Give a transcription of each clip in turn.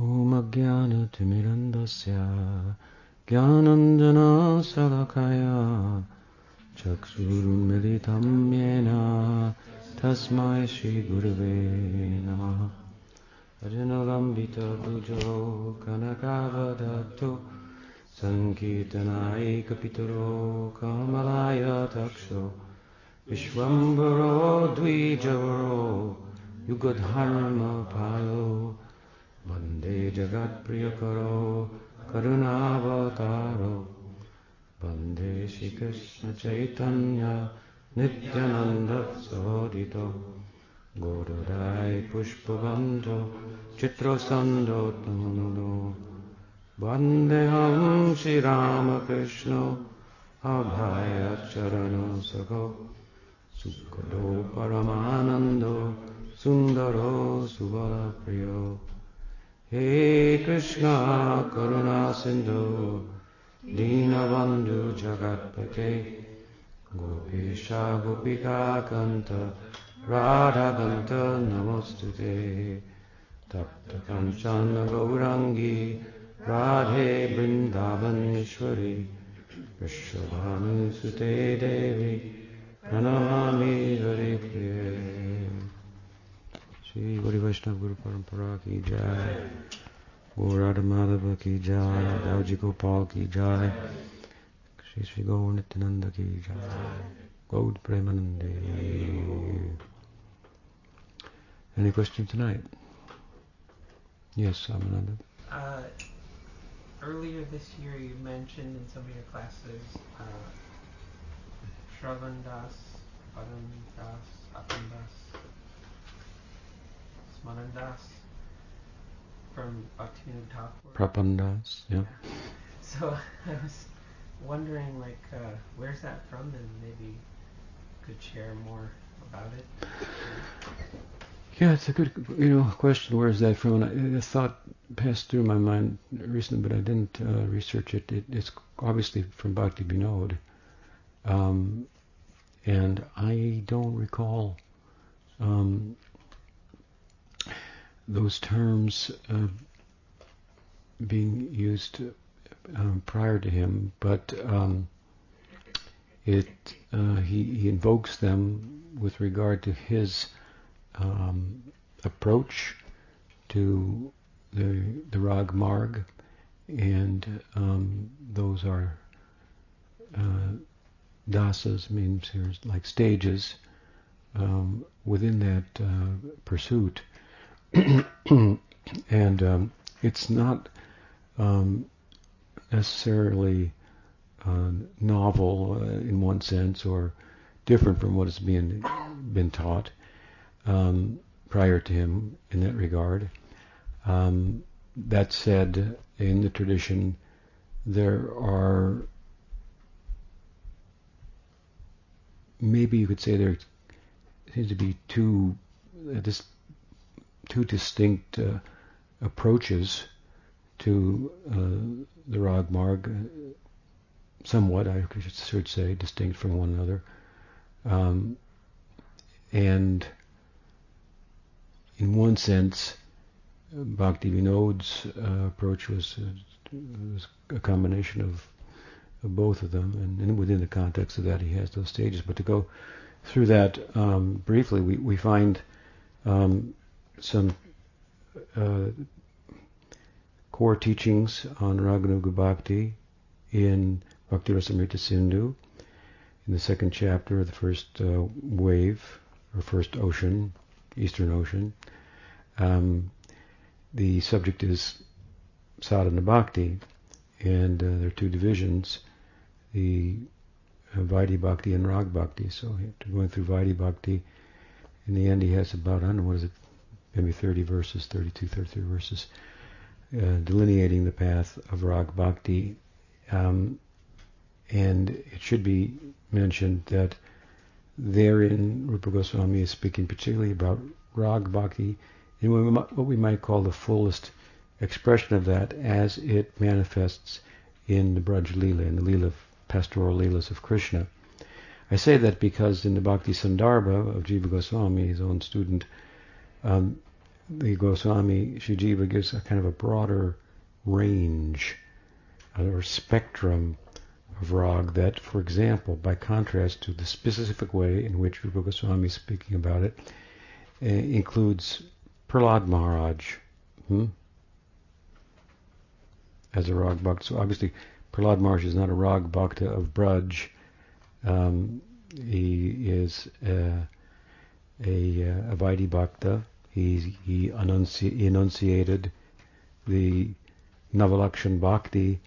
ॐ अज्ञानतिमिरन्दस्य ज्ञानञ्जनशलकय चक्षुरुन्मिलितं येन तस्मै श्रीगुरुवे नमः। अजनलम्बितभुजो कनकावदत्तो सङ्कीर्तनायकपितरो कमलाय तक्षो विश्वम्भरो द्विजवरो युगधर्मपालो वंदे जगत्प्रियकरो, करुणावतारो। वंदे श्रीकृष्णचैतन्य नित्यानन्दसहोदितो गोरुराय पुष्पबन्धो चित्रसन्दोत्तमनुदो वन्देऽहं श्रीरामकृष्णो अभयचरणो सखो। सुखदो परमानन्दो, सुन्दरो सुबलप्रियो। हे कृष्ण, करुणा सिंधु, दीनबंधु जगत्पते। गोपीशा, गोपिका कंत राधाकांत नमस्ते तप्त कंचन गौरांगी, राधे वृंदावनेश्वरी। विश्वभानु सुते देवी नमामि हरि प्रिय श्री गुरु वैष्णव गुरु परंपरा की जय गौर राधा माधव की जय दावजी गोपाल की जय श्री श्री गौर नित्यानंद की जय गौर प्रेमानंदे Any questions tonight? Yes, Amananda. Uh, earlier this year, you mentioned in some of your classes uh, Shravan Das, Param Das, Apan Das, Das from Bhaktivinoda Thakur. Prapandas, yeah. So I was wondering, like, uh, where's that from, and maybe could share more about it. Yeah, it's a good, you know, question. Where is that from? And I, a thought passed through my mind recently, but I didn't uh, research it. it. It's obviously from Bhakti Vinod, um, and I don't recall um, those terms uh, being used um, prior to him, but um, it uh, he, he invokes them with regard to his um, approach to the the rag marg, and um, those are uh, dasas means there's like stages um, within that uh, pursuit, and um, it's not um, necessarily uh, novel uh, in one sense or different from what has been been taught um, prior to him in that regard. Um, that said, in the tradition, there are maybe you could say there seems to be two this two distinct uh, approaches to uh, the Rag Marg, uh, somewhat I should say distinct from one another, um, and in one sense, Bhakti Vinod's uh, approach was, uh, was a combination of, of, both of them, and, and, within the context of that, he has those stages. But to go through that um, briefly, we, we find um, some uh, core teachings on Raganuga Bhakti in Bhakti Rasamrita Sindhu, in the second chapter of the first uh, wave, or first ocean, Eastern Ocean. Um, the subject is sadhana bhakti, and uh, there are two divisions: the uh, Vaidhi bhakti and Rag bhakti. So going through Vaidhi bhakti, in the end, he has about I don't know what is it, maybe 30 verses, 32, 33 verses, uh, delineating the path of Rag bhakti. Um, and it should be mentioned that therein Rupa Goswami is speaking particularly about Rag Bhakti in what we might call the fullest expression of that as it manifests in the Braj Leela, in the Leela, pastoral Leelas of Krishna. I say that because in the Bhakti Sandarbha of Jiva Goswami, his own student, um, the Goswami Shijiva gives a kind of a broader range or spectrum of rag that, for example, by contrast to the specific way in which Rupa Goswami is speaking about it, uh, includes Prahlad Maharaj hmm, as a rag bhakta. So obviously, Prahlad Maharaj is not a rag bhakta of Braj. Um, he is uh, a, a, a Vaidhi bhakta. He, he annunci- enunciated the Navalakshan Bhakti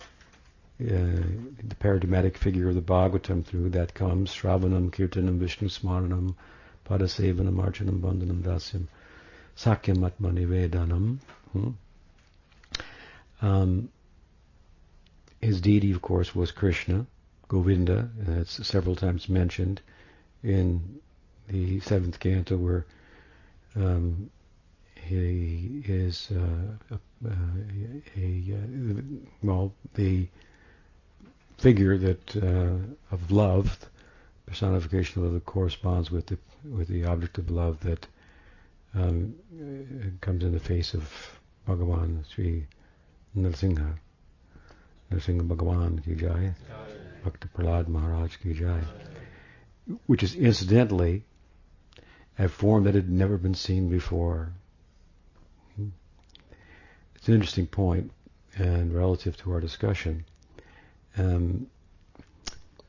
uh, the paradigmatic figure of the Bhagavatam through that comes Shravanam, Kirtanam, Vishnu Smaranam, Padasevanam, Archanam, Vandanam, Dasyam, Sakhyam Atmani Vedanam. Hmm? Um, his deity, of course, was Krishna, Govinda, and that's several times mentioned in the seventh canto where um, is uh, a, a, a, well the figure that uh, of love, personification of love that corresponds with the with the object of love that um, comes in the face of Bhagavan Sri Nrsimha. Nrsimha Bhagavan ki jai. Bhakta Prahlad Maharaj ki jai. Which is incidentally a form that had never been seen before. It's an interesting point, and relative to our discussion, um,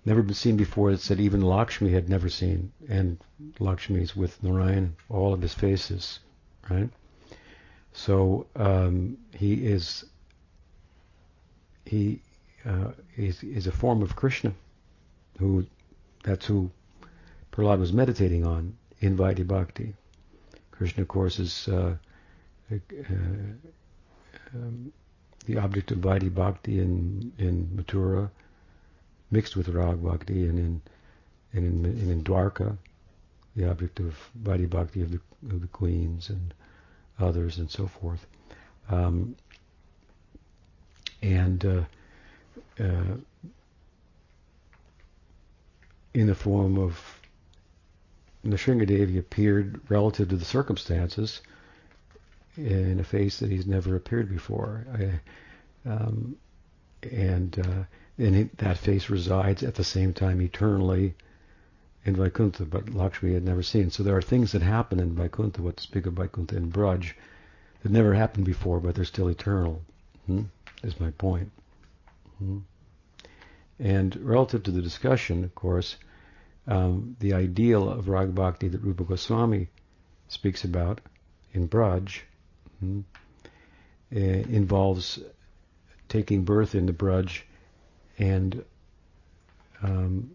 never been seen before. It said even Lakshmi had never seen, and Lakshmi is with Narayan, all of his faces, right? So um, he is he uh, is, is a form of Krishna, who that's who Prahlad was meditating on in Vaidhi Bhakti. Krishna, of course, is uh, uh, um, the object of Vaidhi Bhakti in, in Mathura, mixed with Rag Bhakti, and in, and in, and in Dwarka, the object of Vaidhi Bhakti of the, of the queens and others and so forth. Um, and uh, uh, in the form of Nrsingadevi appeared relative to the circumstances in a face that he's never appeared before. I, um, and uh, and that face resides at the same time eternally in Vaikuntha, but Lakshmi had never seen. So there are things that happen in Vaikuntha, what to speak of Vaikuntha and Braj, that never happened before, but they're still eternal. Hmm? Is my point. Hmm? And relative to the discussion, of course, um, the ideal of Rag Bhakti that Rupa Goswami speaks about in Braj hmm, uh, involves taking birth in the Braj and um,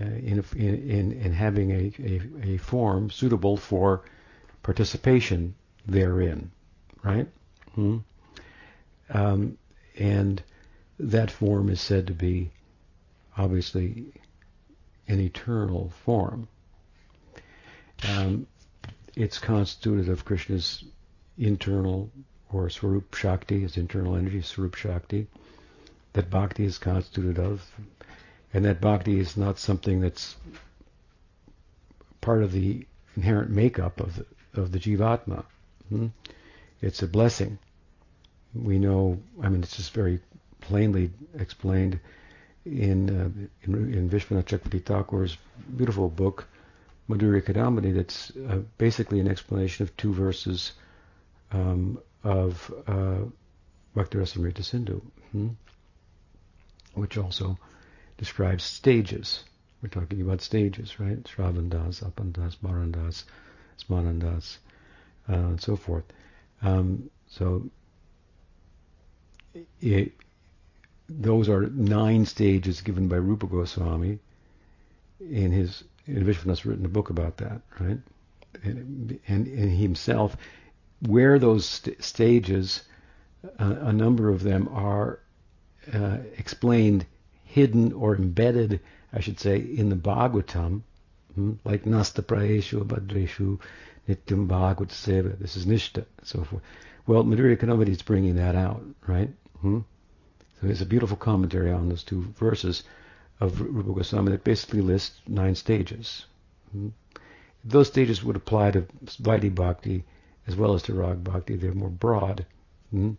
uh, in, in, in, having a, a, a, form suitable for participation therein, right? Hmm? Um, and that form is said to be obviously an eternal form. Um, it's constituted of Krishna's internal or Swarup Shakti, his internal energy, Swarup Shakti, that bhakti is constituted of. And that bhakti is not something that's part of the inherent makeup of the, of the jivatma. Hmm? It's a blessing. We know, I mean, it's just very plainly explained in, uh, in, in Vishwanath Chakravarti Thakur's beautiful book, Madhurya Kadambini, that's uh, basically an explanation of two verses um, of uh, Bhaktirasamrita Sindhu, hmm? which also describes stages. We're talking about stages, right? Shravandas, Apandas, Marandas, Smanandas, uh, and so forth. Um, so it, those are nine stages given by Rupa Goswami in his Vishwanath's written a book about that, right? And, and, and himself, where those st- stages, uh, a number of them are uh, explained, hidden or embedded, I should say, in the Bhagavatam, hmm? like Nasta Praeshu, Bhadreshu, Nityam Bhagavad Seva, this is Nishta, and so forth. Well, Madhurya Kadambini is bringing that out, right? Hmm? So there's a beautiful commentary on those two verses of Rupa Goswami that basically lists nine stages. Hmm? those stages would apply to Vaidhi Bhakti as well as to Rag Bhakti. They're more broad hmm,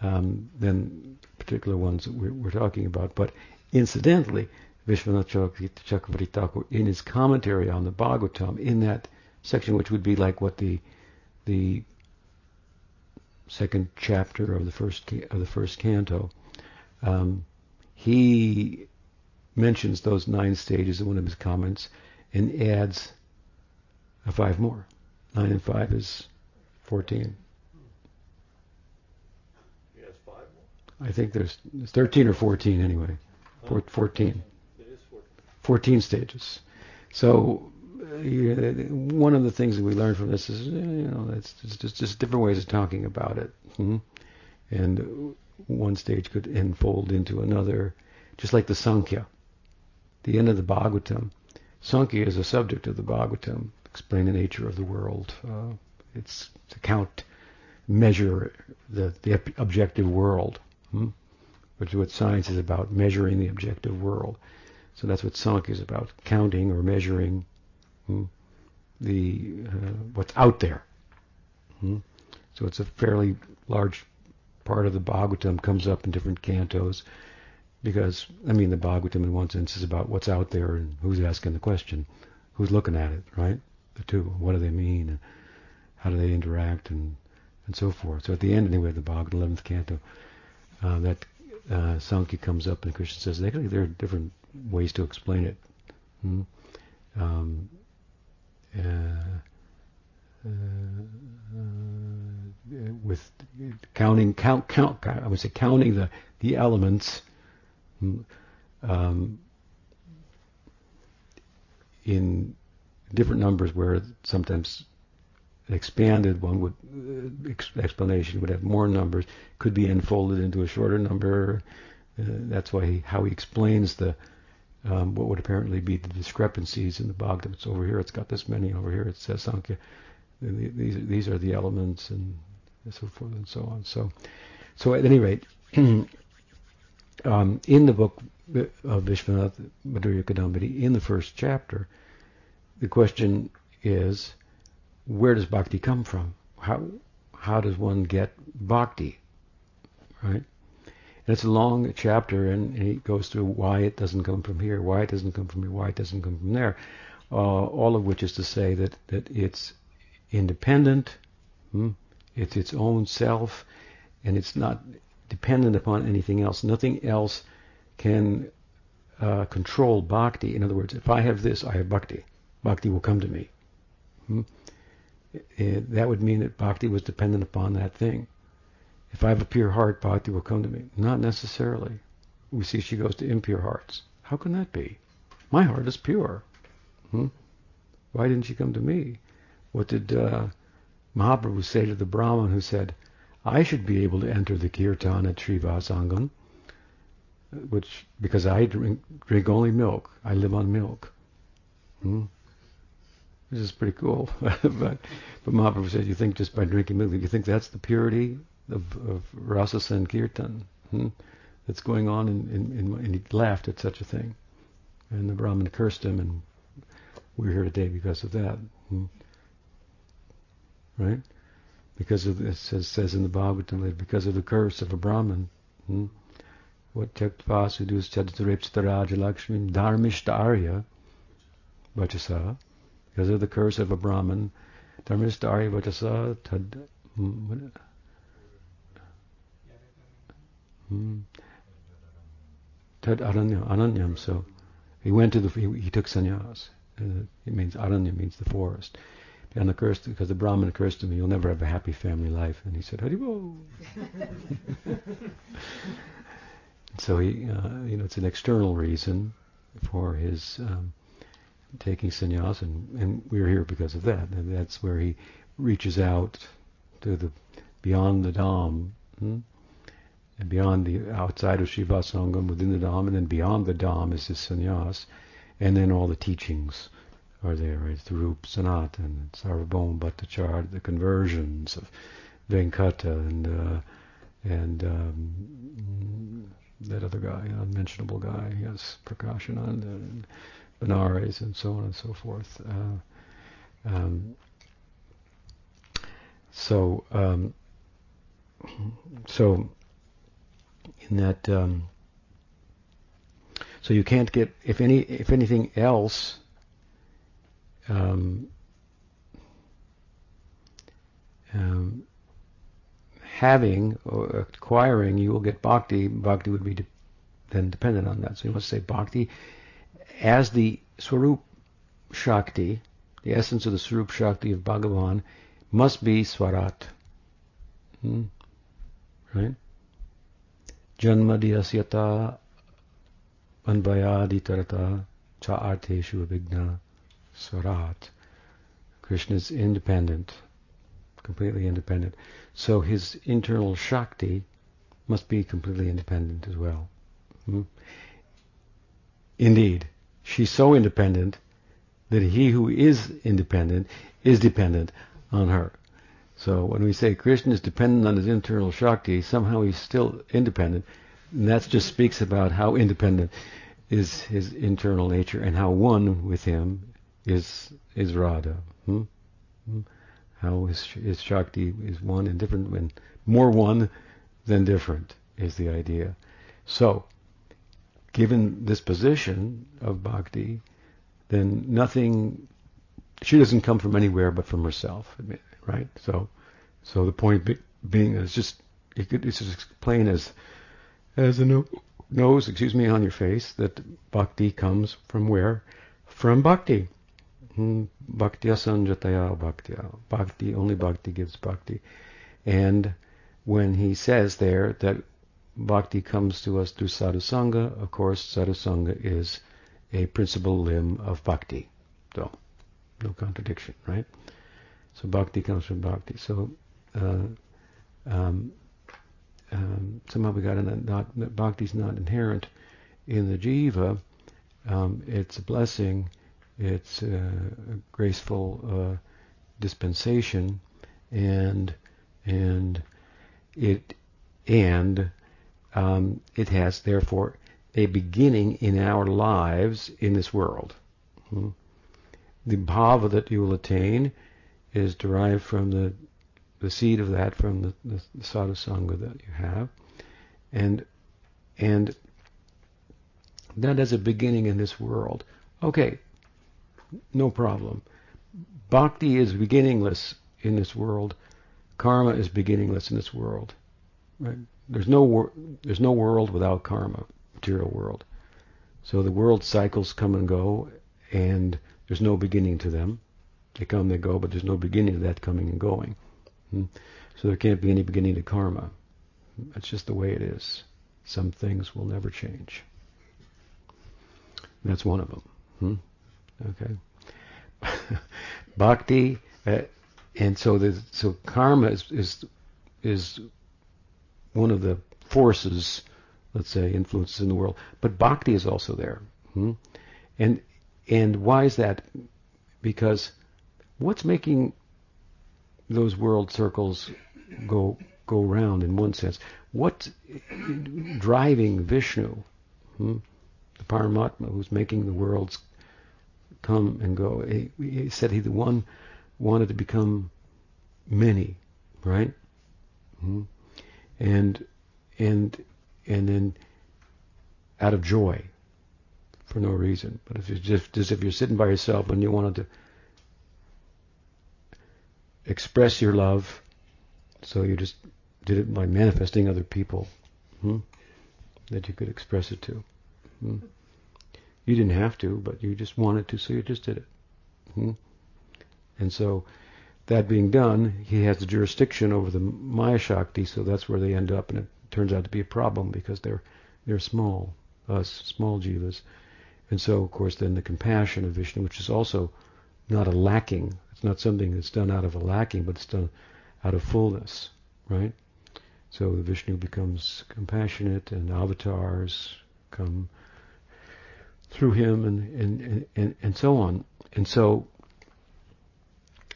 um, than particular ones that we're, we're, talking about. But incidentally, Vishwanath Chakravarti Thakur, in his commentary on the Bhagavatam, in that section, which would be like what the the second chapter of the first of the first canto, um, he mentions those nine stages in one of his comments and adds five more. Nine and five is fourteen. Yes, five more. I think there's, there's thirteen or fourteen anyway. Four, fourteen. It is fourteen. Fourteen stages. So one of the things that we learn from this is, you know, it's just, just different ways of talking about it. Hmm? And one stage could unfold into another, just like the Sankhya. The end of the Bhagavatam. Sankhya is a subject of the Bhagavatam, explain the nature of the world. Uh, it's to count, measure the, the objective world, hmm? which is what science is about, measuring the objective world. So that's what Sankhya is about, counting or measuring Hmm? the uh, what's out there. Hmm? So it's a fairly large part of the Bhagavatam comes up in different cantos because I mean the Bhagavatam in one sense is about what's out there and who's asking the question, who's looking at it, right? The two, what do they mean, and how do they interact, and and so forth. So at the end anyway, the Bhagavatam, eleventh canto, uh, that uh, Sankhya comes up and Krishna says actually there are different ways to explain it. Hmm? Um, uh, uh, with counting count count I would say counting the the elements um, in different numbers where sometimes expanded one would uh, ex- explanation would have more numbers could be unfolded into a shorter number uh, that's why he, how he explains the um, what would apparently be the discrepancies in the Bhagavatam. It's over here, it's got this many. Over here, it says Sankhya. These these are the elements and so forth and so on. So, so at any rate, um, in the book of Vishwanath Madhurya Kadambini, in the first chapter, the question is, where does bhakti come from? How how does one get bhakti? Right? And it's a long chapter, and, he goes through why it doesn't come from here, why it doesn't come from here, why it doesn't come from there. Uh, all of which is to say that, that it's independent, hmm? it's its own self, and it's not dependent upon anything else. Nothing else can uh, control bhakti. In other words, if I have this, I have bhakti. Bhakti will come to me. Hmm? It, that would mean that bhakti was dependent upon that thing. If I have a pure heart, bhakti will come to me. Not necessarily. We see she goes to impure hearts. How can that be? My heart is pure. Hmm? Why didn't she come to me? What did uh, Mahaprabhu say to the Brahmin who said, I should be able to enter the kirtan at Srivasangam, which because I drink, drink only milk. I live on milk. Hmm? This is pretty cool. but, but Mahaprabhu said, you think just by drinking milk, you think that's the purity of, of Rasa Sankirtan hmm, that's going on, in, in, in, and he laughed at such a thing. And the Brahmin cursed him, and we're here today because of that. Hmm. Right? Because of this, says, says in the Bhagavatam, because of the curse of a Brahmin. Hmm, what Tyaktvasu Chaditarepsitaraja Lakshmi Dharmishtarya Vachasa, because of the curse of a Brahmin, Dharmishtarya Vachasa Tad. Hmm, Hmm. Tad aranya. So he went to the, he, he took sannyas. Uh, it means aranya means the forest. And the curse, because the Brahmin cursed him, you'll never have a happy family life. And he said, Haribol. so he, uh, you know, it's an external reason for his um, taking sannyas, and, and we're here because of that. And that's where he reaches out to the beyond the Dham. Hmm? and beyond the outside of Shiva Sangam, within the Dham, and then beyond the Dham is his sannyas, and then all the teachings are there, right? The Rup Sanat and Sarvabhauma Bhattacharya, the conversions of Venkata and uh, and um, that other guy, unmentionable guy, yes, Prakashananda and Benares and so on and so forth. Uh, Um, so, um, so in that, um, so you can't get if any if anything else. Um, um, having or acquiring, you will get bhakti. Bhakti would be de- then dependent on that. So you must say bhakti as the swarup shakti, the essence of the swarup shakti of Bhagavan, must be swarat. Hmm? Right? Janmadhyasyata anvayaditarata cha arteshu abhigna swarat. Krishna is independent, completely independent. So his internal Shakti must be completely independent as well. Hmm? Indeed, she's so independent that he who is independent is dependent on her. So when we say Krishna is dependent on his internal Shakti, somehow he's still independent. And that just speaks about how independent is his internal nature and how one with him is is Radha. Hmm? Hmm? How his, his Shakti is one and different, and more one than different is the idea. So, given this position of bhakti, then nothing, she doesn't come from anywhere but from herself, right? So, so the point be, being is just, it could, it's just plain as, as a no, nose, excuse me, on your face that bhakti comes from where? From bhakti. Hmm, bhaktya sanjataya bhaktya. Bhakti, only bhakti gives bhakti. And when he says there that bhakti comes to us through sadhusanga, of course, sadhusanga is a principal limb of bhakti. So, no contradiction, right? So bhakti comes from bhakti. So uh, um, um, somehow we got an, not bhakti is not inherent in the jiva. Um, it's a blessing. It's a graceful uh, dispensation, and and it and um, it has therefore a beginning in our lives in this world. Hmm. The bhava that you will attain is derived from the the seed of that from the, the, the sadhusanga that you have, and and that has a beginning in this world. Okay, no problem. Bhakti is beginningless in this world. Karma is beginningless in this world. Right? There's no wor- there's no world without karma, material world. So the world cycles come and go, and there's no beginning to them. They come, they go, but there's no beginning to that coming and going. Hmm? So there can't be any beginning to karma. That's just the way it is. Some things will never change. That's one of them. Okay. Bhakti, uh, and so the so karma is, is is one of the forces, let's say, influences in the world. But bhakti is also there. Hmm? And and why is that? Because what's making those world circles go go round in one sense? What's driving Vishnu, hmm? the Paramatma, who's making the worlds come and go? He, he said he the one wanted to become many, right? Hmm? And and and then out of joy for no reason. But if it's just as if you're sitting by yourself and you wanted to express your love, so you just did it by manifesting other people hmm, that you could express it to. Hmm. You didn't have to, but you just wanted to, so you just did it. Hmm. And so, that being done, he has the jurisdiction over the Maya Shakti, so that's where they end up, and it turns out to be a problem because they're they're small, us small jivas, and so of course then the compassion of Vishnu, which is also not a lacking, it's not something that's done out of a lacking, but it's done out of fullness, right? So Vishnu becomes compassionate, and avatars come through him, and and and, and so on, and so.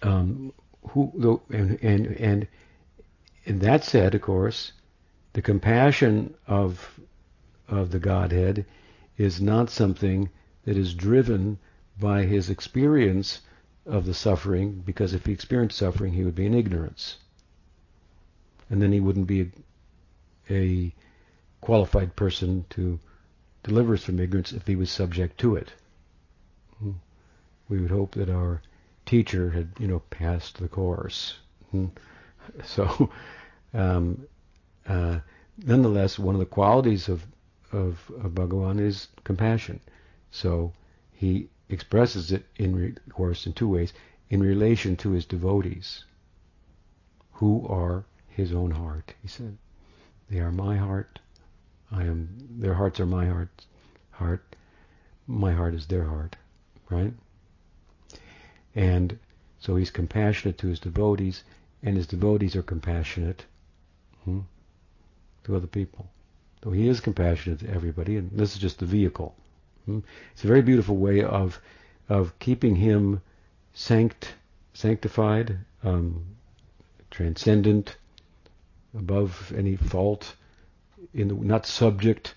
Um, who and and and and that said, of course, the compassion of of the Godhead is not something that is driven by his experience of the suffering because if he experienced suffering, he would be in ignorance. And then he wouldn't be a, a qualified person to deliver us from ignorance if he was subject to it. Hmm. We would hope that our teacher had, you know, passed the course. Hmm. So, um, uh, nonetheless, one of the qualities of, of, of Bhagavan is compassion. So he expresses it in, of course, in two ways. In relation to his devotees, who are his own heart, he said. They are my heart. I am. Their hearts are my heart. Heart. My heart is their heart. Right. And so he's compassionate to his devotees, and his devotees are compassionate hmm, to other people. So he is compassionate to everybody, and this is just the vehicle. Hmm. It's a very beautiful way of of keeping him sanct, sanctified, um, transcendent, above any fault, in the, not subject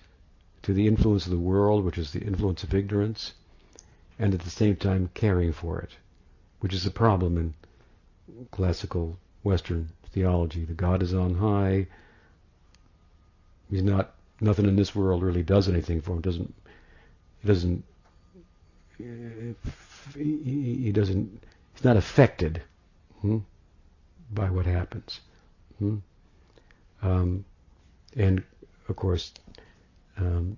to the influence of the world, which is the influence of ignorance, and at the same time caring for it, which is a problem in classical Western theology. The God is on high. He's not. Nothing in this world really does anything for him. Doesn't. Doesn't he doesn't, he's not affected hmm, by what happens. Hmm? Um, and of course, um,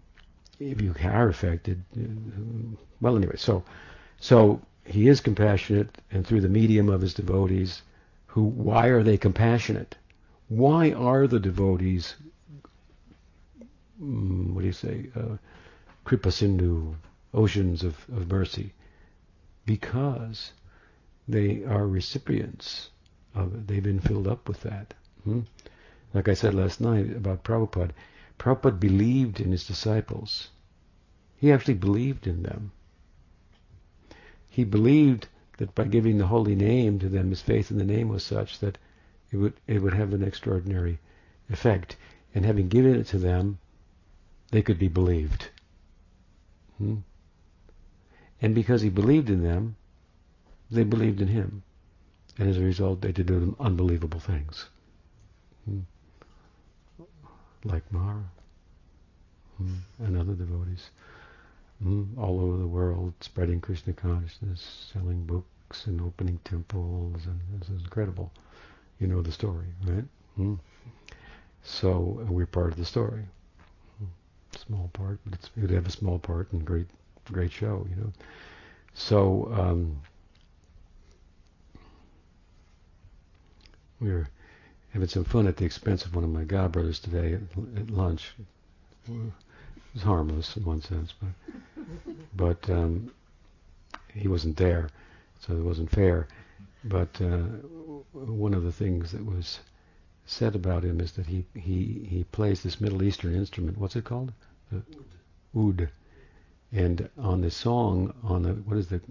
if you are affected, well, anyway, so so he is compassionate, and through the medium of his devotees, who why are they compassionate? Why are the devotees? Mm, what do you say? Uh, Kripa Sindhu, oceans of, of mercy because they are recipients of it. They've been filled up with that. Hmm? Like I said last night about Prabhupada, Prabhupada believed in his disciples. He actually believed in them. He believed that by giving the holy name to them, his faith in the name was such that it would it would have an extraordinary effect. And having given it to them, they could be believed. Hmm? And because he believed in them, they believed in him. And as a result, they did unbelievable things. Hmm. Like Mara hmm. and other devotees. Hmm. All over the world, spreading Krishna consciousness, selling books and opening temples. And this is incredible. You know the story, right? Hmm. So we're part of the story. Hmm. Small part, but it's, we have a small part and great great show, you know. So um, we were having some fun at the expense of one of my godbrothers today at, at lunch. It was harmless in one sense, but but um, he wasn't there, so it wasn't fair. But uh, one of the things that was said about him is that he, he, he plays this Middle Eastern instrument. What's it called? The oud. And on the song, on the, what is the,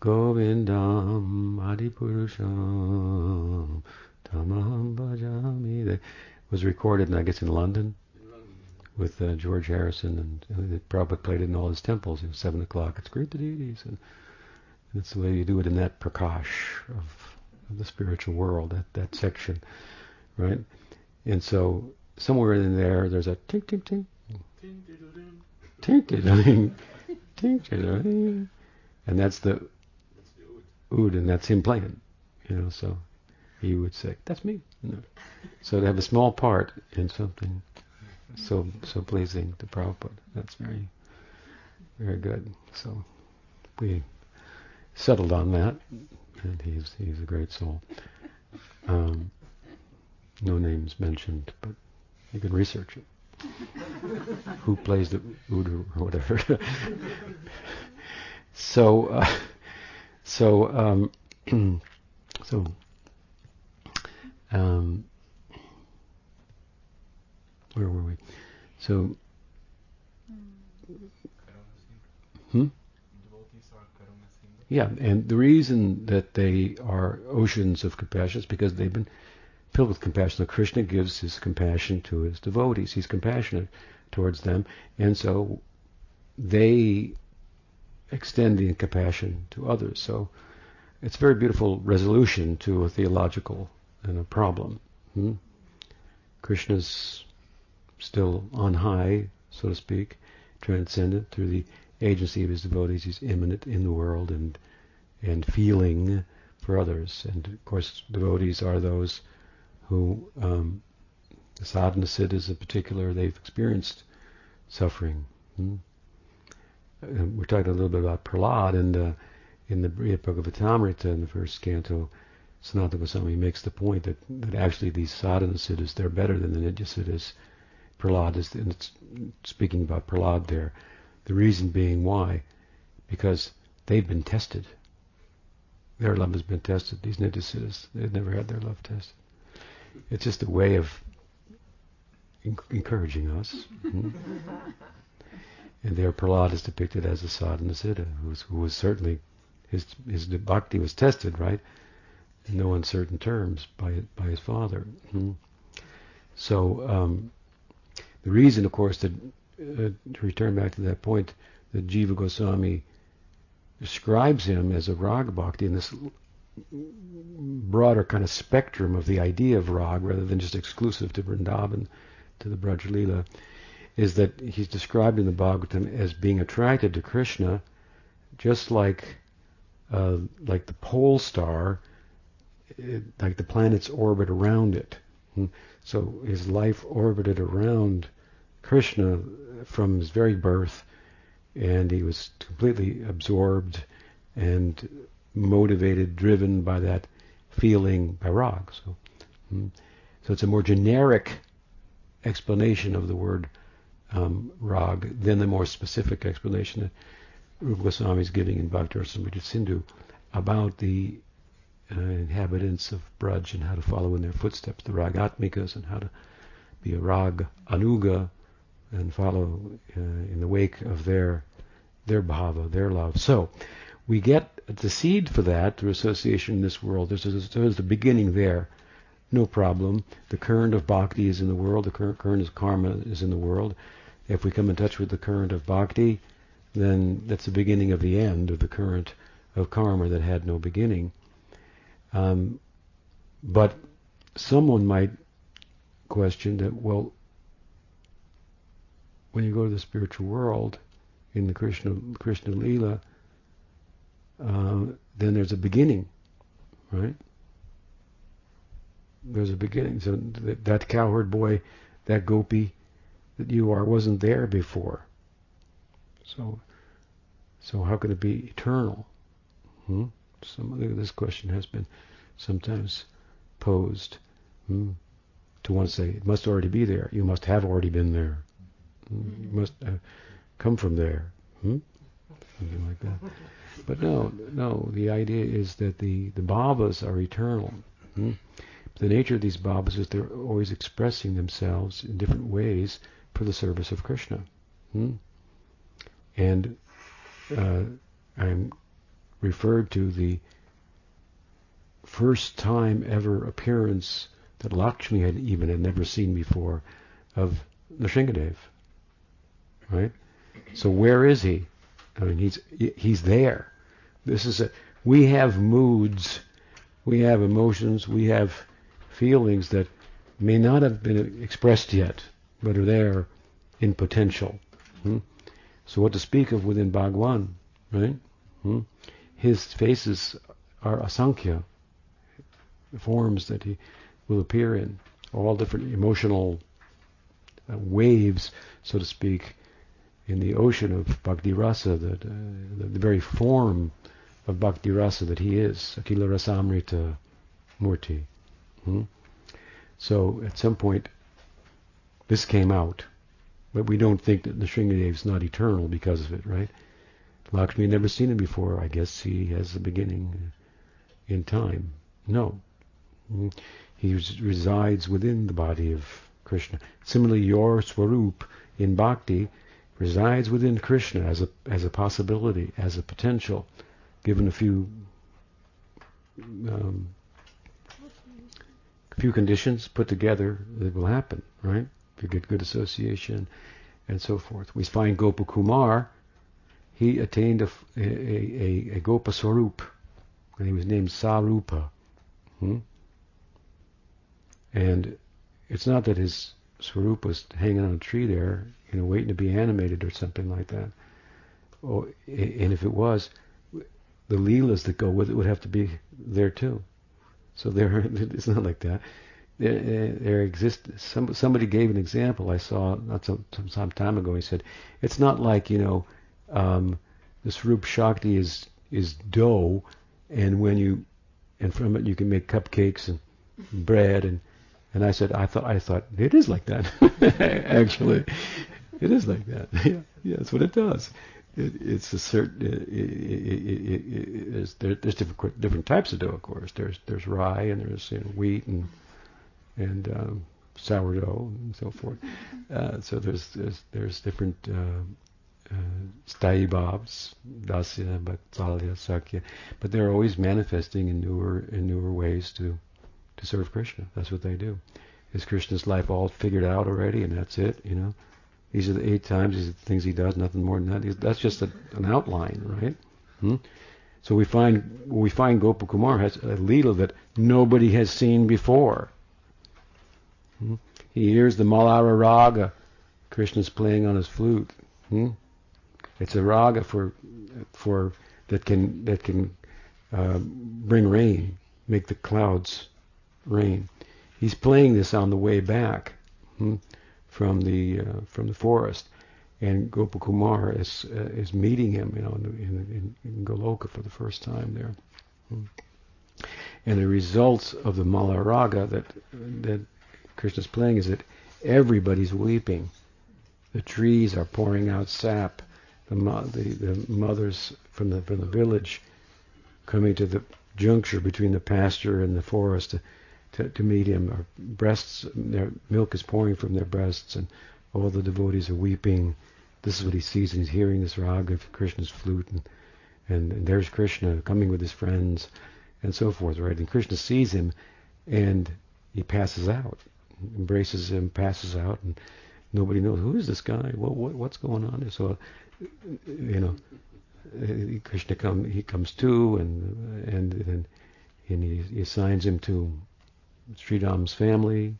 Govindam Adipurusham Tamaham Bhajami, that was recorded, I guess, in London with uh, George Harrison, and uh, probably played it in all his temples. It was seven o'clock. It's great the deities, and that's the way you do it in that prakash of, of the spiritual world, that that section, right? And so somewhere in there, there's a ting ting ting, tinkling, tinkling, and that's the oud, and that's him playing, you know. So he would say, "That's me." So to have a small part in something so so pleasing to Prabhupada, that's very very good. So we settled on that, and he's he's a great soul. Um, no names mentioned, but you can research it. Who plays the oud or whatever. so, uh, so, um, so, um, where were we? So, hmm? Yeah, and the reason that they are oceans of compassion is because they've been filled with compassion. So Krishna gives his compassion to his devotees. He's compassionate towards them, and so they extend the compassion to others. So it's a very beautiful resolution to a theological you a problem. Hmm? Krishna's still on high, so to speak, transcendent through the agency of his devotees. He's immanent in the world and and feeling for others. And of course, devotees are those who, um, the sadhana siddhas in particular, they've experienced suffering. Hmm? we're talking a little bit about Prahlad, and uh, in the Bhagavatamrita in the first canto, Sanatana Goswami makes the point that, that actually these sadhana siddhas, they're better than the nitya siddhas. Prahlad is, and it's speaking about Prahlad there. The reason being why? Because they've been tested. Their love has been tested. These nitya siddhas, they've never had their love tested. It's just a way of encouraging us. Mm-hmm. and there Prahlad is depicted as a sadhana siddha, who was, who was certainly his his bhakti was tested, right? In no uncertain terms by by his father. Mm-hmm. So um, the reason, of course, that uh, to return back to that point, that Jiva Goswami describes him as a rag bhakti in this broader kind of spectrum of the idea of rag, rather than just exclusive to Vrindavan, to the Braj Leela, is that he's described in the Bhagavatam as being attracted to Krishna, just like uh, like the pole star, it, like the planets orbit around it. Hmm. So his life orbited around Krishna from his very birth, and he was completely absorbed and motivated, driven by that feeling by rag. So, hmm. so it's a more generic explanation of the word um, rag than the more specific explanation that Rupa Goswami is giving in Bhakti Rasamrita Sindhu about the uh, inhabitants of Braj and how to follow in their footsteps, the ragatmikas, and how to be a rag anuga and follow uh, in the wake of their their bhava, their love. So we get the seed for that through association in this world. There's, there's the beginning there no problem. The current of bhakti is in the world. The current current of karma is in the world. If we come in touch with the current of bhakti, then that's the beginning of the end of the current of karma that had no beginning. Um, but someone might question that, well, when you go to the spiritual world in the Krishna Krishna Lila, uh, then there's a beginning, right? there's a beginning. So that, that cowherd boy, that gopi that you are, wasn't there before. So, so how can it be eternal? Hmm? Some this question has been sometimes posed. Hmm? To one say it must already be there. You must have already been there. Hmm? You must come from there. Hmm? Something like that. But no, no. The idea is that the the bhavas are eternal. Hmm? the nature of these bhavas is they're always expressing themselves in different ways for the service of Krishna. Hmm? And uh, I'm referred to the first time ever appearance that Lakshmi had even had never seen before of Nrsingadev. Right? So where is he? I mean, he's he's there. This is a we have moods, we have emotions, we have feelings that may not have been expressed yet, but are there in potential. Hmm? So what to speak of within Bhagwan, right? Hmm? His faces are asankhya, forms that he will appear in, all different emotional uh, waves, so to speak, in the ocean of bhakti rasa, that, uh, the, the, very form of bhakti rasa that he is, Akhila Rasamrita Murti. Hmm? So at some point, this came out, but we don't think that the Nrsingadev is not eternal because of it, right? Lakshmi had never seen him before. I guess he has a beginning in time. No. He resides within the body of Krishna. Similarly, your Swarup in Bhakti resides within Krishna as a, as a possibility, as a potential, given a few um, few conditions put together, it will happen, right? If you get good association and so forth. We find Gopakumar, he attained a, a, a, a Gopa Swarup, and he was named Sarupa. Hmm? And it's not that his Swarup was hanging on a tree there, you know, waiting to be animated or something like that. Oh, and if it was, the leelas that go with it would have to be there too. So there, it's not like that. There, there exists. Some, somebody gave an example I saw not some, some time ago. He said, it's not like you know, um, the Swarup Shakti is is dough, and when you, and from it you can make cupcakes and bread and and I said, I thought, I thought it is like that. Actually, it is like that. yeah, yeah, that's what it does. It, it's a certain. It, it, there, there's different different types of dough, of course. There's there's rye and there's you know, wheat and and um, sourdough and so forth. Uh, so there's there's there's different uh, uh, dasya, vatsalya, sakya, but they're always manifesting in newer in newer ways to to serve Krishna. That's what they do. Is Krishna's life all figured out already, and that's it? You know, these are the eight times. These are the things he does. Nothing more than that. That's just a, an outline, right? Hmm? So we find we find Gopakumar has a leela that nobody has seen before. Hmm? He hears the Malara raga, Krishna's playing on his flute. Hmm? It's a raga for for that can that can uh, bring rain, make the clouds rain. He's playing this on the way back hmm, from the uh, from the forest, and Gopakumar is uh, is meeting him, you know, in, in, in, Goloka for the first time there. Hmm. And the results of the Malaraga that that Krishna's playing is that everybody's weeping. The trees are pouring out sap. The, the, the mothers from the from the village coming to the juncture between the pasture and the forest to, to meet him. Our breasts, their milk is pouring from their breasts, and all the devotees are weeping. This is what he sees, and he's hearing this raga of Krishna's flute, and, and, and there's Krishna coming with his friends, and so forth, right? And Krishna sees him, and he passes out, embraces him, passes out, and nobody knows who is this guy. What, what what's going on? So, you know, Krishna come he comes to, and and then and he, he assigns him to Sri Ram's family,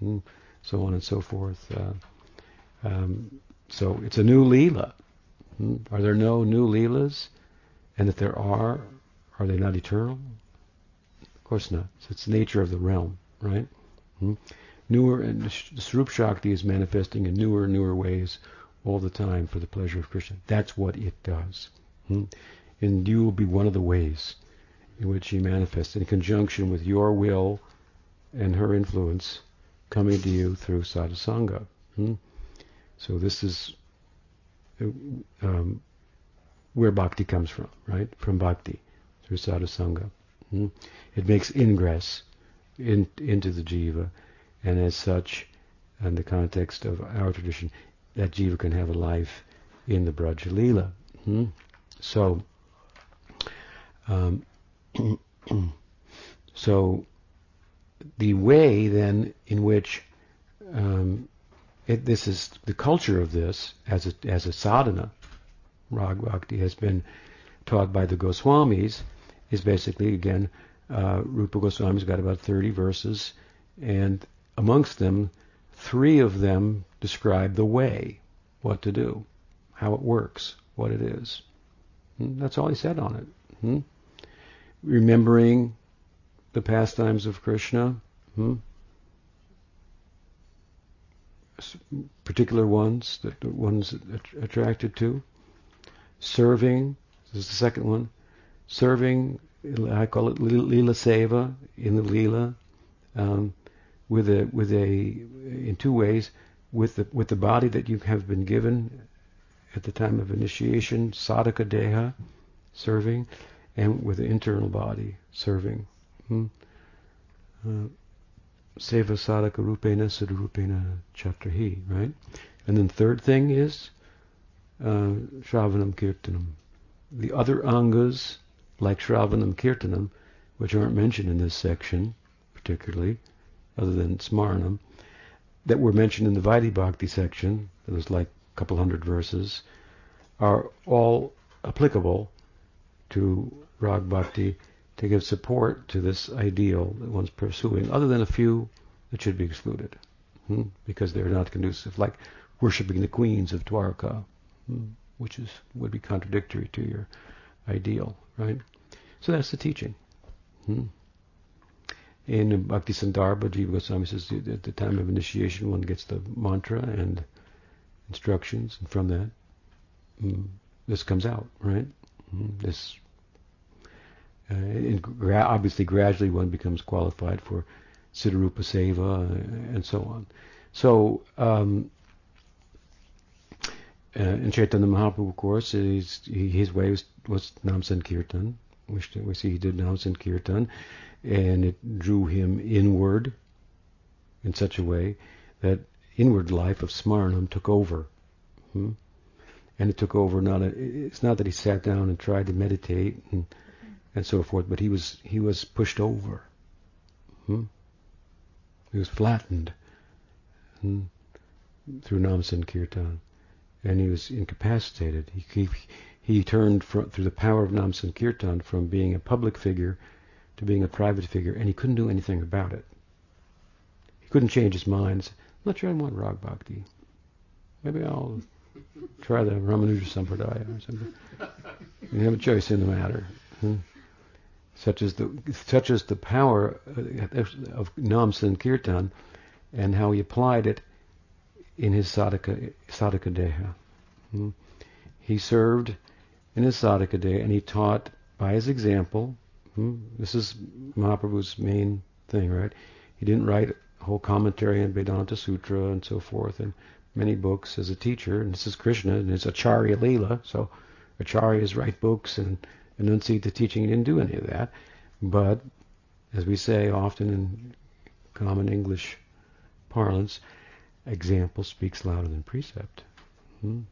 and hmm, so on and so forth. Uh, um, so it's a new Leela. Hmm? Are there no new Leelas? And if there are, are they not eternal? Of course not. So it's the nature of the realm, right? Hmm? Newer and Swarup Shakti is manifesting in newer, newer ways all the time for the pleasure of Krishna. That's what it does. Hmm? And you will be one of the ways in which he manifests in conjunction with your will and her influence coming to you through sadhusanga. Hmm? So this is um, where bhakti comes from, right? From bhakti through sadhusanga. Hmm? It makes ingress in, into the jiva, and as such, in the context of our tradition, that jiva can have a life in the Braja Leela. Hmm? So, um, so the way then in which um, it, this is the culture of this as a, as a sadhana, Rag Bhakti has been taught by the Goswamis, is basically again uh, Rupa Goswami's got about 30 verses, and amongst them, three of them describe the way, what to do, how it works, what it is. That's all he said on it. Hmm? Remembering the pastimes of Krishna, hmm? particular ones that the ones attracted to, serving. This is the second one. Serving, I call it lila seva in the lila, um, with a with a in two ways, with the with the body that you have been given at the time of initiation, sadhaka deha, serving, and with the internal body serving. Hmm? Uh, Seva Sadhaka Rupena Siddharupena Chatrahi, right? And then third thing is uh, Shravanam Kirtanam. The other angas, like Shravanam Kirtanam, which aren't mentioned in this section particularly, other than Smaranam, that were mentioned in the Vaidhi section, that was like a couple hundred verses, are all applicable to Rag Bhakti to give support to this ideal that one's pursuing, other than a few that should be excluded, hmm? because they're not conducive, like worshipping the queens of Dwarka, hmm? which is would be contradictory to your ideal, right? So that's the teaching. Hmm? In Bhakti Sandarbha, Jiva Goswami says at the time of initiation, one gets the mantra and instructions, and from that, mm, this comes out, right? Mm, this, uh, gra- obviously, gradually one becomes qualified for Siddharupa Seva uh, and so on. So, um, uh, in Chaitanya Mahaprabhu, of course, his, his way was, was Nam Sankirtan. We, we see he did Nam Sankirtan, and it drew him inward in such a way that inward life of Smaranam took over. Hmm? And it took over not a, it's not that he sat down and tried to meditate and and so forth, but he was he was pushed over. Hmm? He was flattened hmm? through Nam Sankirtan, and he was incapacitated. He he, he turned from, through the power of Nam Sankirtan from being a public figure to being a private figure, and he couldn't do anything about it. He couldn't change his mind. I'm not sure I want Rag Bhakti. Maybe I'll try the Ramanuja Sampradaya or something. You have a choice in the matter. Hmm? Such as the such as the power of Nam Sankirtan and how he applied it in his sadhaka, sadhaka deha. Hmm? He served in his sadhaka deha and he taught by his example. Hmm? This is Mahaprabhu's main thing, right? He didn't write a whole commentary on Vedanta Sutra and so forth and many books as a teacher, and this is Krishna, and it's Acharya Leela, so Acharyas write books and enunciate the teaching. He didn't do any of that. But, as we say often in common English parlance, example speaks louder than precept. Hmm?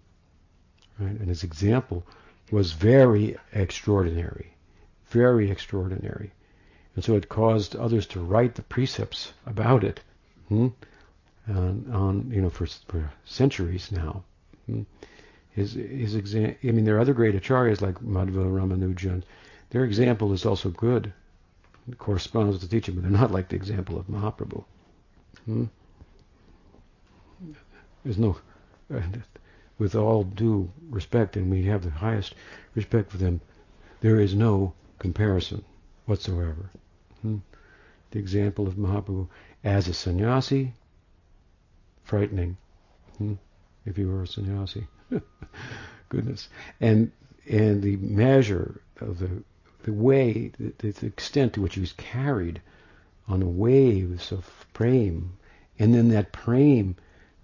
Right? And his example was very extraordinary, very extraordinary. And so it caused others to write the precepts about it. Hmm? on, on you know for for centuries now. Hmm. His his. I mean, there are other great acharyas like Madhva Ramanujan. Their example is also good. It corresponds with the teaching, but they're not like the example of Mahaprabhu. Hmm? There's no, with all due respect, and we have the highest respect for them, there is no comparison whatsoever. Hmm? The example of Mahaprabhu as a sannyasi frightening. Hmm? If you were a sannyasi, goodness, and and the measure of the the way, the, the extent to which he was carried on the waves of prema, and then that prema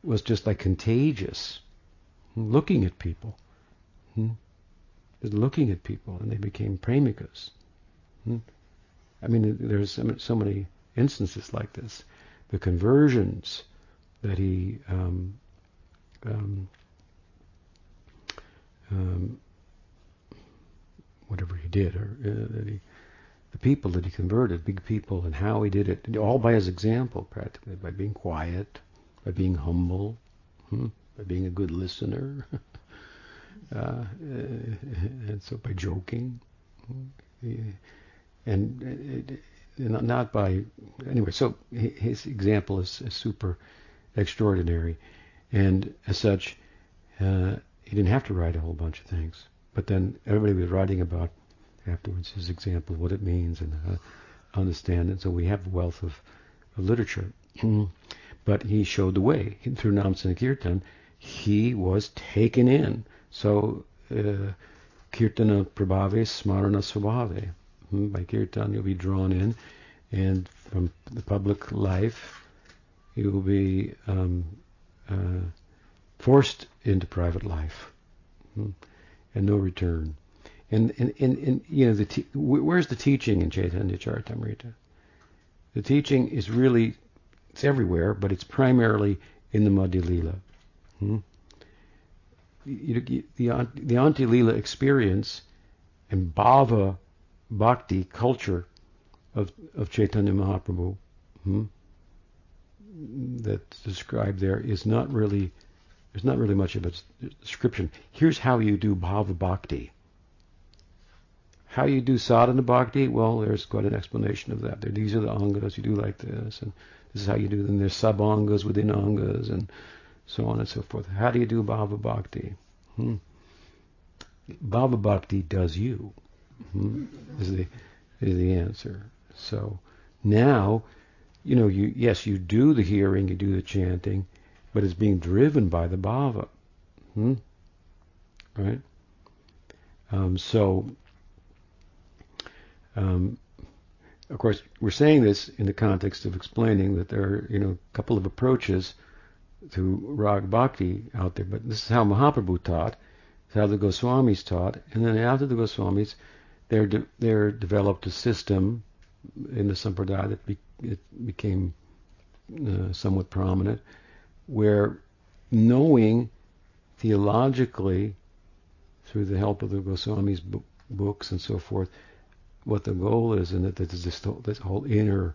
was just like contagious, looking at people, hmm? Just looking at people, and they became premikas. Hmm? I mean, there's so many instances like this. The conversions that he um, um, um, whatever he did, or uh, he, the people that he converted, big people, and how he did it, all by his example, practically, by being quiet, by being humble, hmm, by being a good listener, uh, and so by joking, hmm, and uh, not by anyway. So his example is, super extraordinary. And as such, uh, he didn't have to write a whole bunch of things. But then everybody was writing about afterwards his example what it means and uh, understand it. So we have a wealth of, of literature. but he showed the way. Through Nam Sankirtan, he was taken in. So, uh, Kirtana Prabhave Smarana Swabhave. Hmm, by Kirtan, you'll be drawn in. And from the public life, you will be um, uh, forced into private life hmm, and no return. And, and, and, and you know, the te- where's the teaching in Chaitanya Charitamrita? The teaching is really, it's everywhere, but it's primarily in the Madhya Lila. Hmm? The, the Antya Lila experience and bhava bhakti culture of, of Chaitanya Mahaprabhu hmm, that's described there is not really there's not really much of a description. Here's how you do bhava bhakti. how you do sadhana bhakti, well, there's quite an explanation of that. There, these are the angas, you do like this, and this is how you do them. There's sub-angas within angas, and so on and so forth. How do you do bhava bhakti? Hmm. Bhava bhakti does you, hmm, is, the, is the answer. So now, you know, you yes, you do the hearing, you do the chanting, but it's being driven by the bhava. Hmm? Right? Um, so, um, of course, we're saying this in the context of explaining that there are, you know, a couple of approaches to rag bhakti out there, but this is how Mahaprabhu taught, how the Goswamis taught, and then after the Goswamis, there de- there developed a system in the sampradaya that be- it became uh, somewhat prominent, where knowing theologically through the help of the Goswamis' bo- books and so forth, what the goal is, and that there's this, this whole inner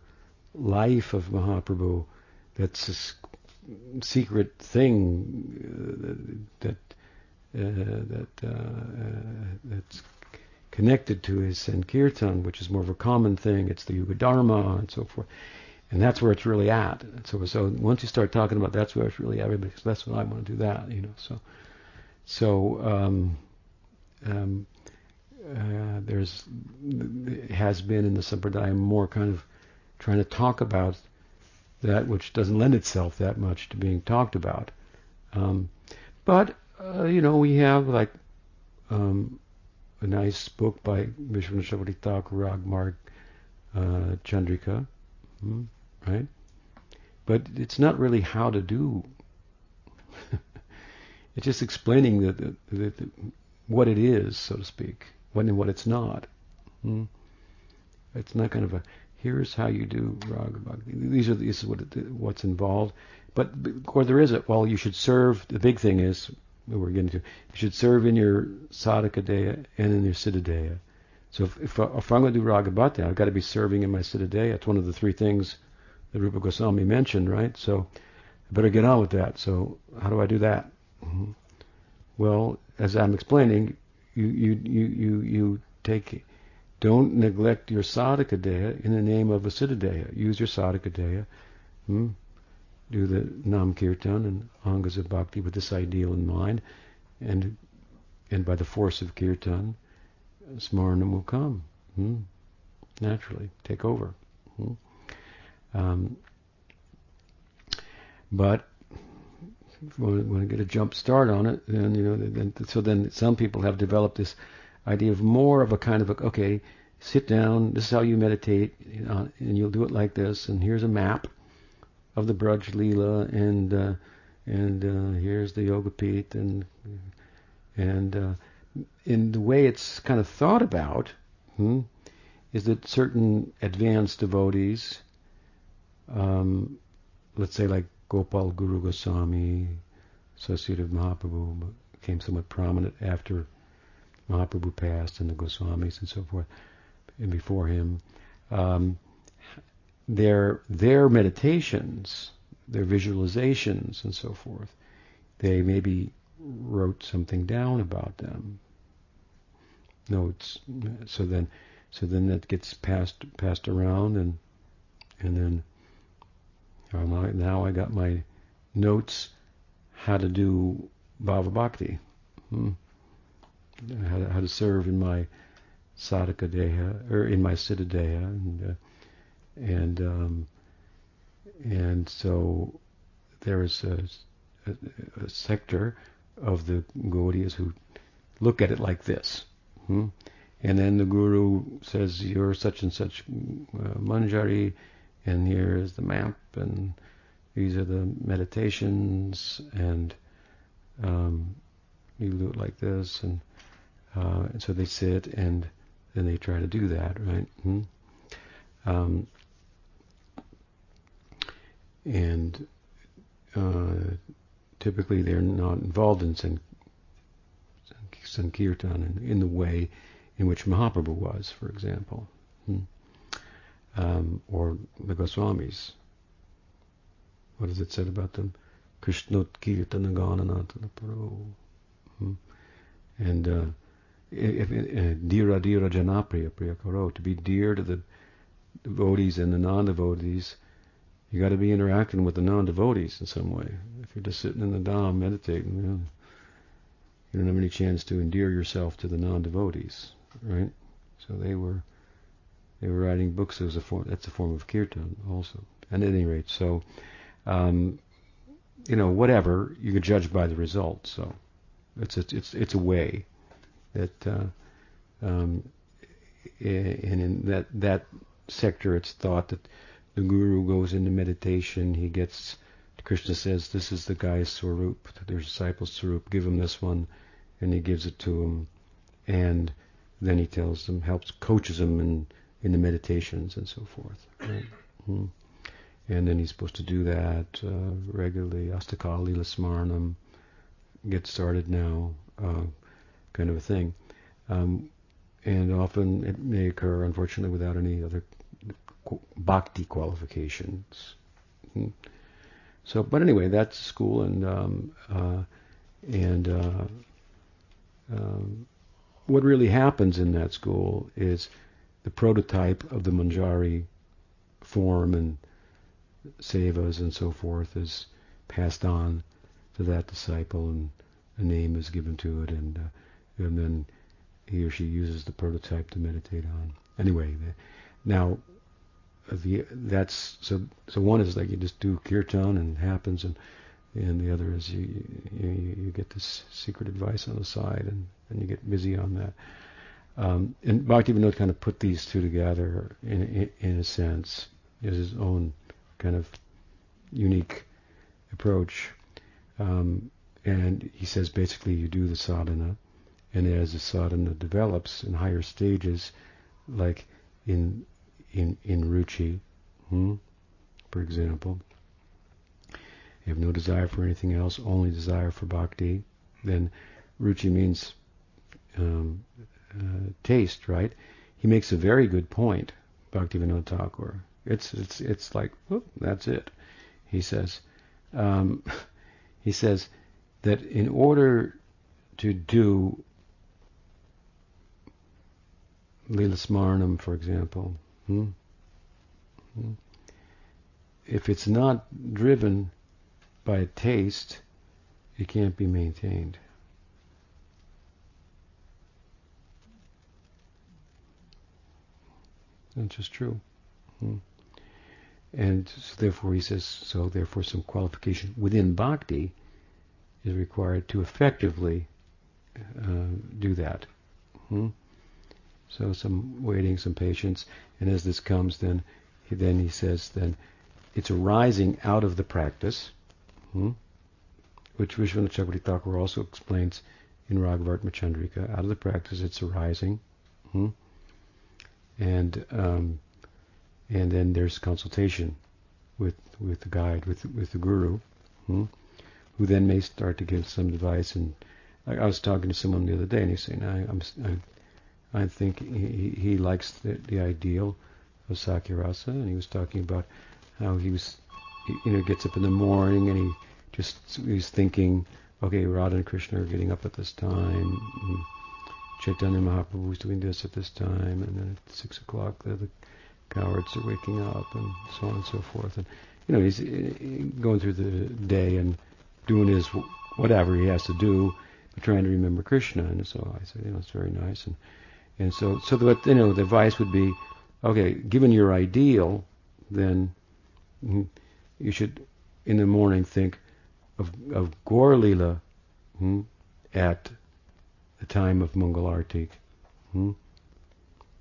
life of Mahaprabhu that's secret thing uh, that uh, that uh, that's connected to his Sankirtan, which is more of a common thing. It's the Yuga Dharma and so forth. And that's where it's really at. so, so once you start talking about that's where it's really at, because that's what I want to do that, you know. So, so um, um, uh, there's has been in the Sampradaya more kind of trying to talk about that which doesn't lend itself that much to being talked about. Um, but uh, you know, we have like um, a nice book by Vishwanath Chakravarti Thakur Ragmarg uh, Chandrika, hmm, right? But it's not really how to do. it's just explaining the, the, the, the, what it is, so to speak, what and what it's not. Hmm? It's not kind of a here's how you do raga bhakti. These are this is what it, what's involved. But or there is it. well, you should serve. The big thing is we're getting to. You should serve in your sadhaka deha and in your siddha. So if, if, if I'm going to do raga bhakti, I've got to be serving in my siddha deha. It's one of the three things that Rupa Goswami mentioned, right? So I better get on with that. So how do I do that? Mm-hmm. Well, as I'm explaining, you you you you you take don't neglect your sadhaka deha in the name of a siddha deha. Use your sadhaka deha. Hmm? Do the nam kirtan and angas of bhakti with this ideal in mind, and and by the force of kirtan, smarana will come. Hmm? Naturally, take over. Hmm? Um, but if you want to get a jump start on it, then you know, then, so then some people have developed this idea of more of a kind of a, okay, sit down. This is how you meditate, know, and you'll do it like this. And here's a map of the Braj Leela, and uh, and uh, here's the Yoga Pith, and and uh, in the way it's kind of thought about, hmm, is that certain advanced devotees, um, let's say like Gopal Guru Goswami, of Mahaprabhu, became somewhat prominent after Mahaprabhu passed, and the Goswamis and so forth, and before him. Um, their their meditations, their visualizations, and so forth, they maybe wrote something down about them. Notes. So then, so then that gets passed passed around, and and then now I got my notes how to do bhava bhakti. Hmm how to, how to serve in my sadhaka deha or in my siddha and uh, and um, and so there is a, a, a, sector of the Gaudiyas who look at it like this. Hmm? And then the guru says, you're such and such uh, manjari, and here is the map, and these are the meditations, and um, you do it like this, and uh, and so they sit and then they try to do that, right? Hmm? Um, and uh, typically they're not involved in san, sankirtan in, in, the way in which Mahaprabhu was, for example, hmm? um, or the Goswamis. What is it said about them? Krishnot kirtana gananatana hmm? And uh, dira dira janapriya priya karo, to be dear to the devotees and the non-devotees, you got to be interacting with the non-devotees in some way. If you're just sitting in the dham meditating, you, know, you don't have any chance to endear yourself to the non-devotees, right? So they were they were writing books as a form. That's a form of kirtan also. And at any rate, so um, you know, whatever you can judge by the result. So it's it's it's a way that uh, um, and in that that sector, it's thought that the guru goes into meditation. He gets Krishna says, "This is the guy's swarup, their disciples' swarup. Give him this one," and he gives it to him, and then he tells them, helps, coaches them in in the meditations and so forth. Mm-hmm. And then he's supposed to do that uh, regularly. Astakali Lasmarnam, get started now, uh, kind of a thing. Um, and often it may occur, unfortunately, without any other bhakti qualifications. Hmm. So, but anyway, that's school, and um, uh, and uh, um, what really happens in that school is the prototype of the Manjari form and sevas and so forth is passed on to that disciple, and a name is given to it, and uh, and then he or she uses the prototype to meditate on. Anyway, now the that's so so one is like you just do kirtan and it happens, and and the other is you you, you get this secret advice on the side, and and you get busy on that. Um, and Bhaktivinoda kind of put these two together in, in, in a sense, as his own kind of unique approach. Um, and he says basically you do the sadhana, and as the sadhana develops in higher stages, like in in in ruchi, hmm, for example, you have no desire for anything else, only desire for bhakti, then ruchi means um, uh, taste, right? He makes a very good point, Bhaktivinoda Thakur. It's it's it's like whoop, that's it. He says um, he says that in order to do Lila Smarnam, for example, hmm, hmm, if it's not driven by taste, it can't be maintained. That's just true. Hmm. And so therefore he says, so therefore some qualification within bhakti is required to effectively uh, do that. Hmm? So some waiting, some patience, and as this comes, then he, then he says, then it's arising out of the practice, hmm? which Vishwanath Chakravarti also explains in Ragavartma Chandrika. Out of the practice, it's arising, hmm? and um, and then there's consultation with with the guide, with with the guru, hmm? who then may start to give some advice. And I, I was talking to someone the other day, and he's saying, I, I'm, I, I think he, he likes the, the ideal of Sakyarasa, and he was talking about how he was, you know, gets up in the morning and he just he's thinking, okay, Radha and Krishna are getting up at this time. Chaitanya Mahaprabhu is doing this at this time, and then at six o'clock the, the cowards are waking up, and so on and so forth. And you know, he's going through the day and doing his whatever he has to do, but trying to remember Krishna. And so I said, you know, it's very nice. And and so so the you know the advice would be, okay, given your ideal, then you should in the morning think of of Gaur Lila hmm, at the time of Mangalarti. Hmm?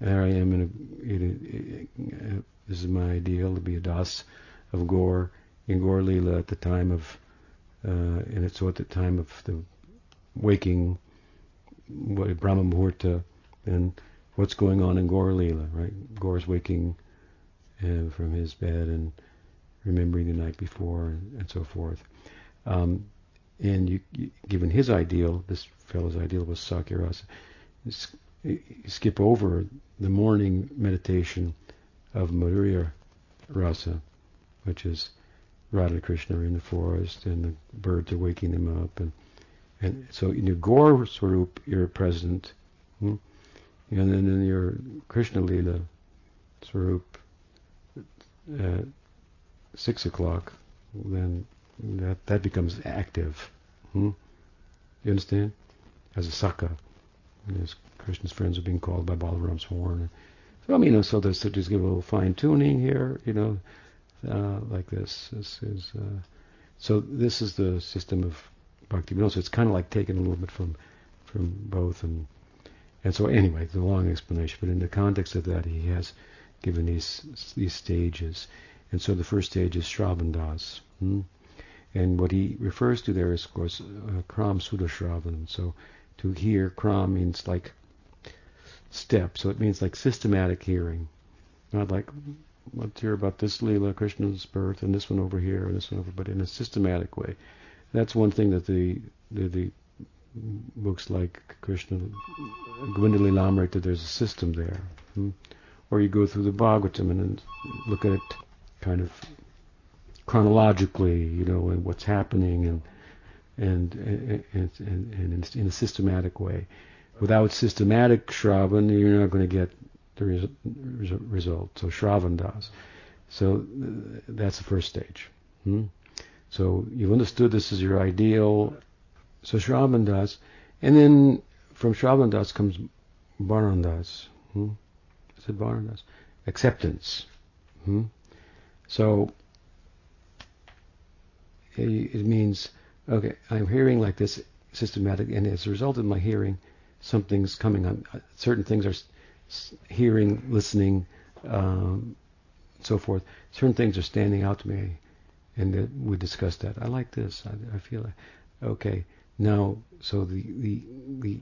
There I am in a, a, in this is my ideal to be a das of Gaur in Gaur Lila at the time of uh, and it's so at the time of the waking what Brahma Muhurta and what's going on in Gaur Lila, right? Gaur's waking uh, from his bed and remembering the night before and, and so forth. Um, and you, you, given his ideal, this fellow's ideal was Sakyarasa, you skip over the morning meditation of Madhurya Rasa, which is Radha Krishna in the forest and the birds are waking them up. And, and so in your Gaur Swarup, you're present. Hmm? And then in your Krishna Lila Swarup at six o'clock, then that that becomes active. Hmm? You understand? As a sakha. As Krishna's friends are being called by Balaram's horn. So I mean, you know, so there's so just give a little fine tuning here, you know, uh, like this. This is uh, so this is the system of bhakti. But also, it's kind of like taking a little bit from from both, and and so anyway, the long explanation. But in the context of that, he has given these these stages, and so the first stage is Shravandas. Hmm? And what he refers to there is, of course, uh, Kram Sudha Shravan. So to hear, Kram means like step. So it means like systematic hearing. Not like, let's hear about this Leela, Krishna's birth, and this one over here, and this one over, but in a systematic way. That's one thing that the the, the books like Krishna, Lilamrita, that there's a system there. Hmm? Or you go through the Bhagavatam and look at it kind of chronologically, you know, and what's happening and and and, and, and in a systematic way. Without systematic Shravan, you're not going to get the res- result. So Shravan does. So that's the first stage. Hmm? So you've understood this is your ideal. So Shravan does. And then from Shravan does comes Bharandas. Hmm? Is it Bharandas? Acceptance. Hmm? So it means, okay, I'm hearing like this systematic, and as a result of my hearing, something's coming on. Uh, certain things are hearing, listening, um, so forth. Certain things are standing out to me, and we discussed that. I like this. I, I feel like, okay, now, so the the, the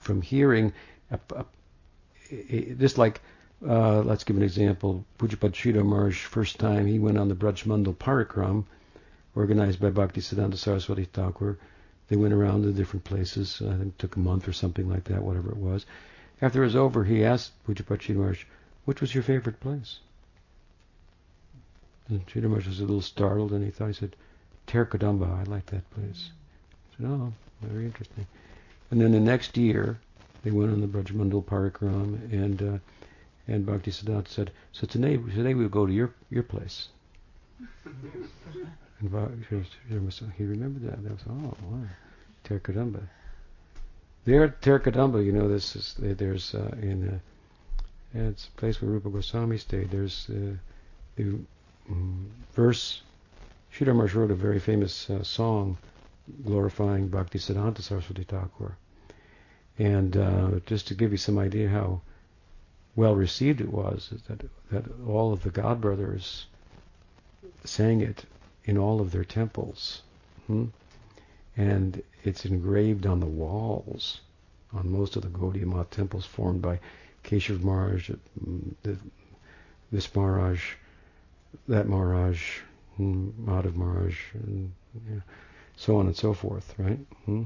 from hearing, just like uh, let's give an example. Pujapad Sridhar first time he went on the Braj Mandal Parikram, organized by Bhaktisiddhanta Saraswati Thakur. They went around to different places. I think it took a month or something like that, whatever it was. After it was over, he asked Pujapati Maharaj, which was your favorite place? And Sridhar was a little startled, and he thought, he said, Terkadamba, I like that place. Oh, very interesting. And then the next year, they went on the Brajmandal Parikram, and uh, and Bhakti Siddhanta said, so today, today we'll go to your your place. And he remembered that. That was, oh, wow. Terkadamba. There Terkadamba, you know, this is, there's, uh, in, uh, it's a place where Rupa Goswami stayed. There's uh, the um, verse, Sridhar Maharaj wrote a very famous uh, song glorifying Bhakti Siddhanta Saraswati Thakur. And uh, just to give you some idea how well received it was, that, that all of the God brothers sang it in all of their temples. Hmm? And it's engraved on the walls on most of the Gaudiya Math temples formed by Keshav Maharaj, this Maharaj, that Maharaj, hmm, Madhav Maharaj, and so on and so forth, right? Hmm?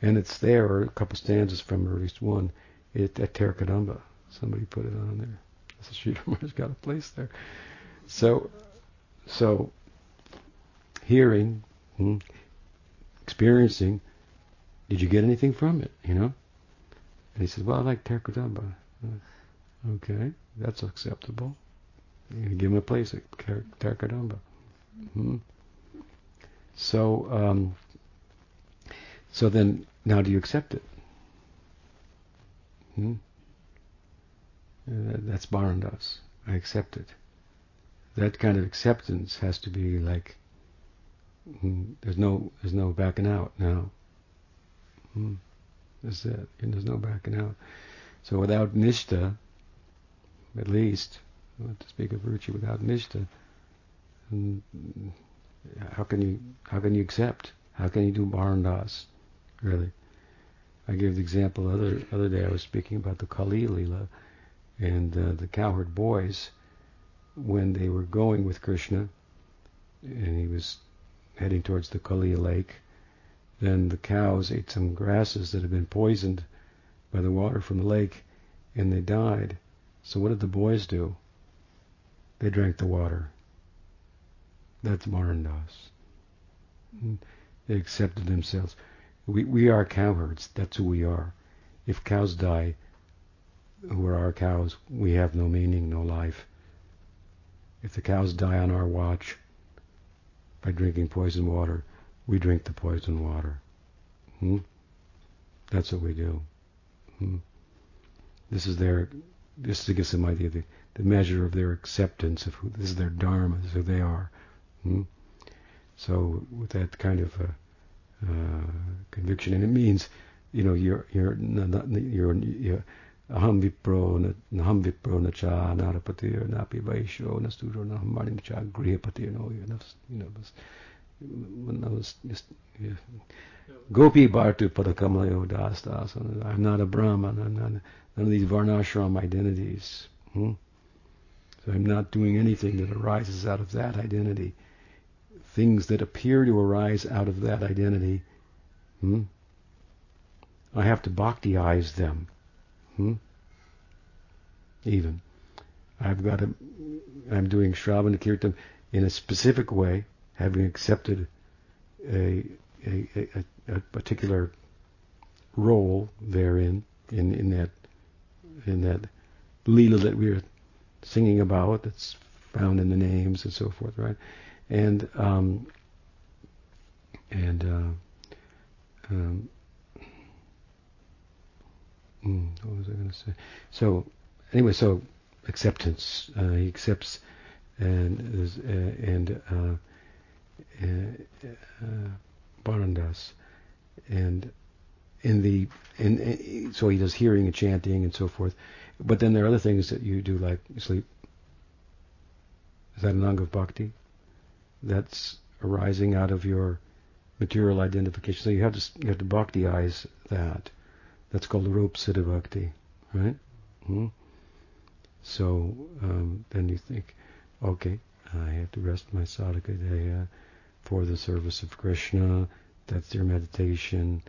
And it's there, a couple stanzas from at least one, it, at Terkadamba. Somebody put it on there. So Sridhar Maharaj got a place there. So, so hearing, hmm, experiencing, did you get anything from it? You know? And he said, well, I like Terkadamba. Uh, okay, that's acceptable. You give him a place at Terkadamba. Hmm. So, um, so then, now do you accept it? Hmm? Uh, that's Bharandas. I accept it. That kind of acceptance has to be like Mm, there's no there's no backing out now. Hmm. That's it. And there's no backing out. So without nishta, at least, to speak of virtue, without nishta, mm, how can you how can you accept? How can you do barandas? Really, I gave the example other other day. I was speaking about the Kaliya Lila and uh, the cowherd boys when they were going with Krishna, and he was heading towards the Kaliya lake. Then the cows ate some grasses that had been poisoned by the water from the lake, and they died. So what did the boys do? They drank the water. That's Marandas. They accepted themselves. We, we are cowherds. That's who we are. if cows die, who are our cows, we have no meaning, no life. If the cows die on our watch by drinking poison water, we drink the poison water. Hmm? That's what we do. Hmm? This is their, just to give some idea, the, the measure of their acceptance of who, this is their dharma, this is who they are. Hmm? So with that kind of uh, uh, conviction, and it means, you know, you're you're you're, you're aham vipro naham vipro na cha narapati napi vaisho nasturo nahamani cha grihapati you know you know you know when I was just yeah. Gopi Bhartu Padakamayo Das Das I'm not a Brahman I'm not none of these Varnashram identities hmm? so I'm not doing anything that arises out of that identity things that appear to arise out of that identity hmm? I have to bhaktyize them Hmm? Even. I've got to, I'm doing Shravana Kirtan in a specific way, having accepted a, a, a, a particular role therein, in, in that, in that lila that we're singing about, that's found in the names and so forth, right? And, um, and, uh, um, Mm, what was I going to say? So anyway, so acceptance. Uh, he accepts and uh, and uh, uh, Barandas, and in the in, in, so he does hearing and chanting and so forth. But then there are other things that you do like sleep. Is that an anga of bhakti? That's arising out of your material identification. So you have to you have to bhaktyize that. That's called Rup Siddha Bhakti, right? Hmm? So um, then you think, okay, I have to rest my sadhaka deha for the service of Krishna. That's your meditation,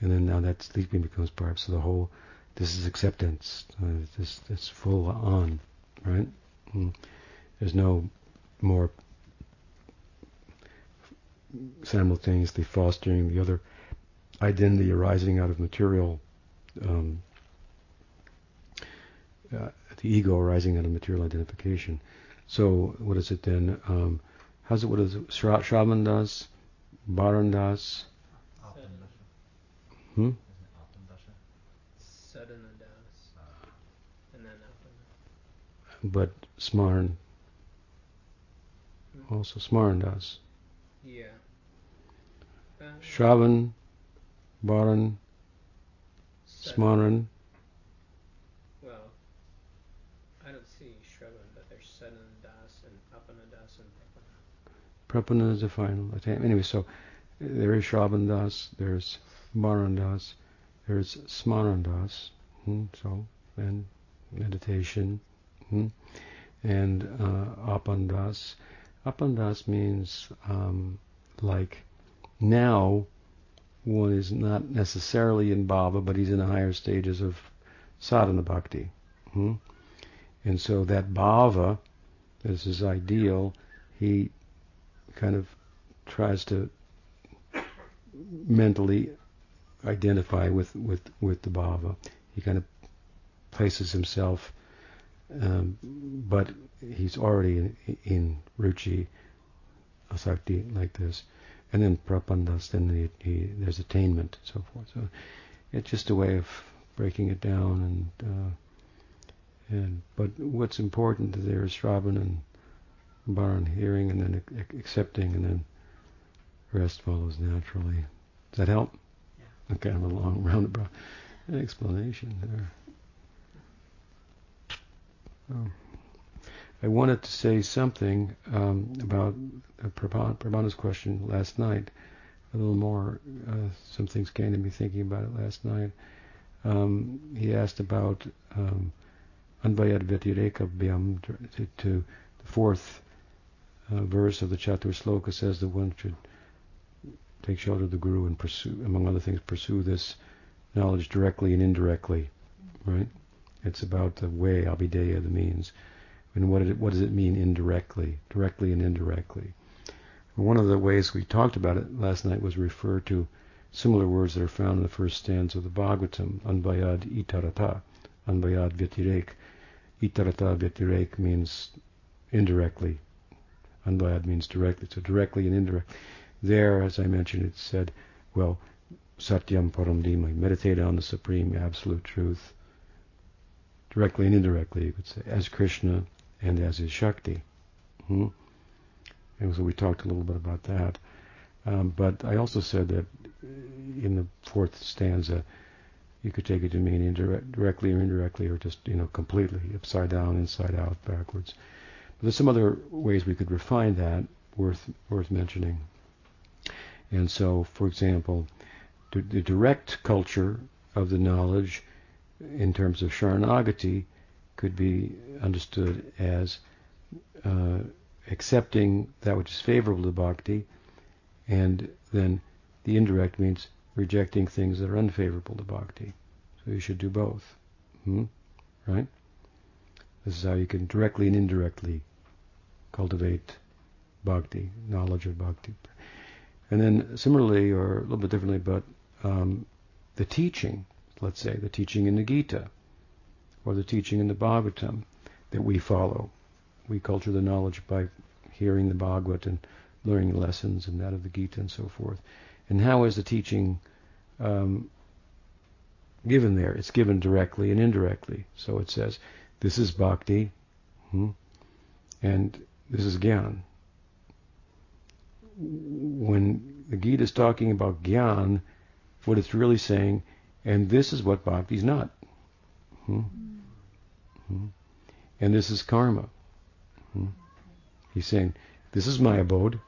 and then now that sleeping becomes part. So the whole, this is acceptance. Uh, this this full on, right? Hmm. There's no more simultaneously fostering the other identity arising out of material um, uh, the ego arising out of material identification. So what is it then? Um, how's it? What is it? Shra- Shravan das, Hmm. But Smarn. Hmm? Also Smarn das. Yeah. Shravan, Baran, Smaran. Well, I don't see Shravan, but there's Sadan Das and Apana Das and Prapana. Prapana is the final attainment. Anyway, so there is Shravan Das, there's Maran Das, there's Smaran Das, hmm, so, and meditation, hmm, and uh, Apandas. Apandas means um, like now one is not necessarily in bhava, but he's in the higher stages of sadhana bhakti. Hmm? And so that bhava, as his ideal, he kind of tries to mentally identify with, with, with the bhava. He kind of places himself, um, but he's already in, in ruchi, asakti, like this and then prapandas, then he, he, there's attainment and so forth. So it's just a way of breaking it down and uh, and but what's important there is Shravan and Baran hearing and then accepting and then rest follows naturally. Does that help? Yeah. Okay, I'm a long roundabout explanation there. Oh. I wanted to say something um, about uh, Prabhana's question last night. A little more, uh, some things came to me thinking about it last night. Um, he asked about um, Anvayad Vyatirekabhyam to, to the fourth uh, verse of the Chatur Sloka says that one should take shelter of the Guru and pursue, among other things, pursue this knowledge directly and indirectly, right? It's about the way, Abhideya, the means. And what, it, what does it mean indirectly, directly and indirectly? one of the ways we talked about it last night was refer to similar words that are found in the first stanza of the Bhagavatam, Anvayad Itarata, Anvayad Vyatirek. Itarata Vyatirek means indirectly. Anvayad means directly, so directly and indirectly. There, as I mentioned, it said, well, Satyam Param Dhimahi, meditate on the supreme absolute truth, directly and indirectly, you could say, as Krishna and as his Shakti. Hmm? And so we talked a little bit about that. Um, but I also said that in the fourth stanza, you could take it to mean indirect, directly or indirectly, or just you know completely upside down, inside out, backwards. But there's some other ways we could refine that worth worth mentioning. And so, for example, the direct culture of the knowledge, in terms of Sharanagati, could be understood as uh, accepting that which is favorable to bhakti and then the indirect means rejecting things that are unfavorable to bhakti. So you should do both. Hmm? Right? This is how you can directly and indirectly cultivate bhakti, knowledge of bhakti. And then similarly, or a little bit differently, but um, the teaching, let's say, the teaching in the Gita, or the teaching in the Bhagavatam that we follow. We culture the knowledge by hearing the Bhagavad and learning the lessons and that of the Gita and so forth. And how is the teaching um, given there? It's given directly and indirectly. So it says, this is bhakti, hmm, and this is gyan. When the Gita is talking about gyan, what it's really saying, and this is what bhakti is not. Hmm? Hmm. And this is karma. Hmm. He's saying, this is my abode,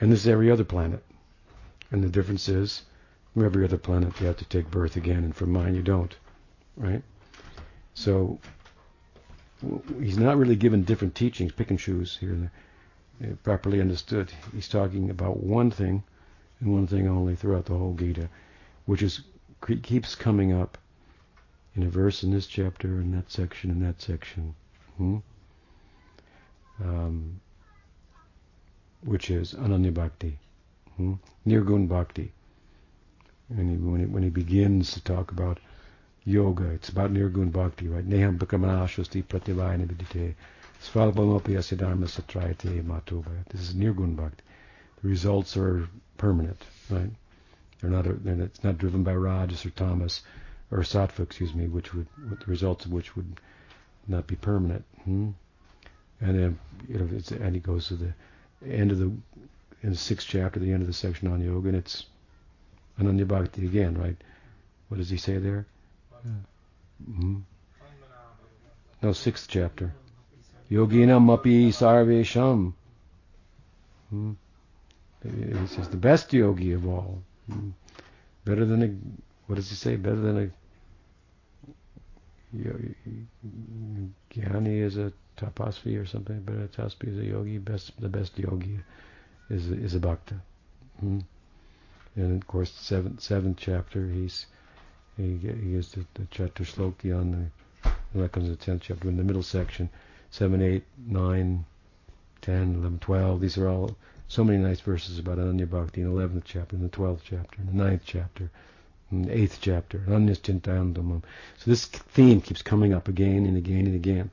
and this is every other planet. And the difference is, from every other planet you have to take birth again, and from mine you don't. Right? So he's not really given different teachings, pick and choose here and there, uh, properly understood. He's talking about one thing and one thing only throughout the whole Gita, which is keeps coming up in a verse in this chapter, in that section, in that section. Hmm? Um, which is Ananya Bhakti, hmm? Nirgun Bhakti. And he, when, he, when he begins to talk about yoga, it's about Nirgun Bhakti, right? Neham Bhakamanashasti Prativayana Vidite Svalpamopi Asidharma Satrayate Matubha. This is Nirgun Bhakti. The results are permanent, right? They're not, they're, it's not driven by Rajas or Tamas or Sattva, excuse me, which would, the results of which would not be permanent. Hmm? And then, you know, and he goes to the end of the in the sixth chapter, the end of the section on yoga, and it's Ananya Bhakti again, right? What does he say there? Mm-hmm. No, sixth chapter. Yoginam api sarvesham. Hmm? He says the best yogi of all. Hmm? Better than a, what does he say? Better than a Jnani is a tapasvi or something, but a tapasvi is a yogi. Best, the best yogi is is a bhakta. Hmm? And of course, seventh seventh chapter, he's he he is the, the Chaturshloki on the that comes the tenth chapter in the middle section, seven, eight, nine, ten, eleven, twelve. These are all so many nice verses about Ananya Bhakti in the eleventh chapter, in the twelfth chapter, in the ninth chapter, in the eighth chapter, Anyaschintayandamam. So this theme keeps coming up again and again and again.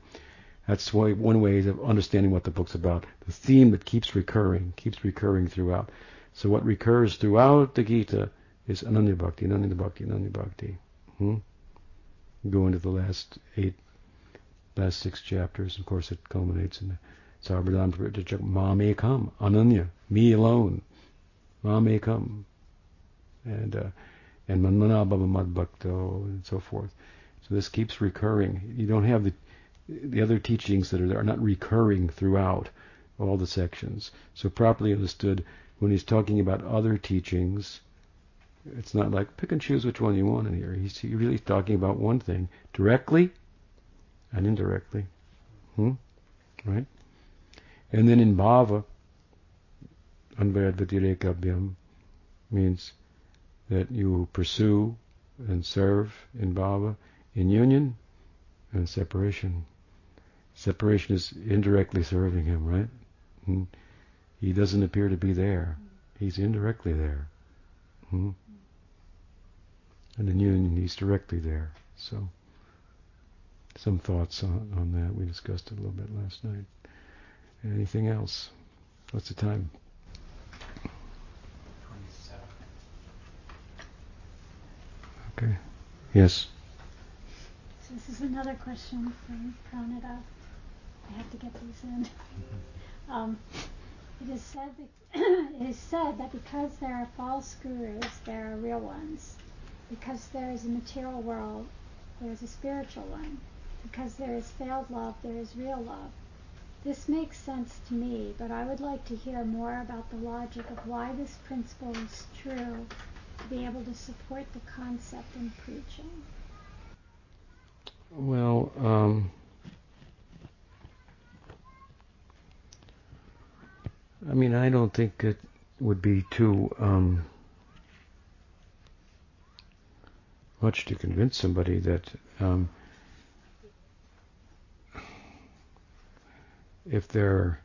That's one way of understanding what the book's about. The theme that keeps recurring, keeps recurring throughout. So what recurs throughout the Gita is Ananya Bhakti, Ananya Bhakti, Ananya Bhakti. Hmm? Go into the last eight, last six chapters. Of course, it culminates in Sarvadam Ma may come, Ananya, me alone. Ma may come. And uh, and Manmana Bhava Mad Bhakto and so forth. So this keeps recurring. You don't have the the other teachings that are, are not recurring throughout all the sections. So properly understood, when he's talking about other teachings, it's not like pick and choose which one you want in here. He's really talking about one thing directly and indirectly. Hmm? Right? And then in bhava, anvayad means that you pursue and serve in Baba in union and separation. Separation is indirectly serving him, right? And he doesn't appear to be there. He's indirectly there. Hmm? And in union, he's directly there. So, some thoughts on, on that. We discussed it a little bit last night. Anything else? What's the time? Okay. Yes. So this is another question from Pranada. I have to get these in. Mm-hmm. Um, it is said that it is said that because there are false gurus, there are real ones. Because there is a material world, there is a spiritual one. Because there is failed love, there is real love. This makes sense to me, but I would like to hear more about the logic of why this principle is true to be able to support the concept in preaching. Well, um, I mean, I don't think it would be too um, much to convince somebody that um, if they're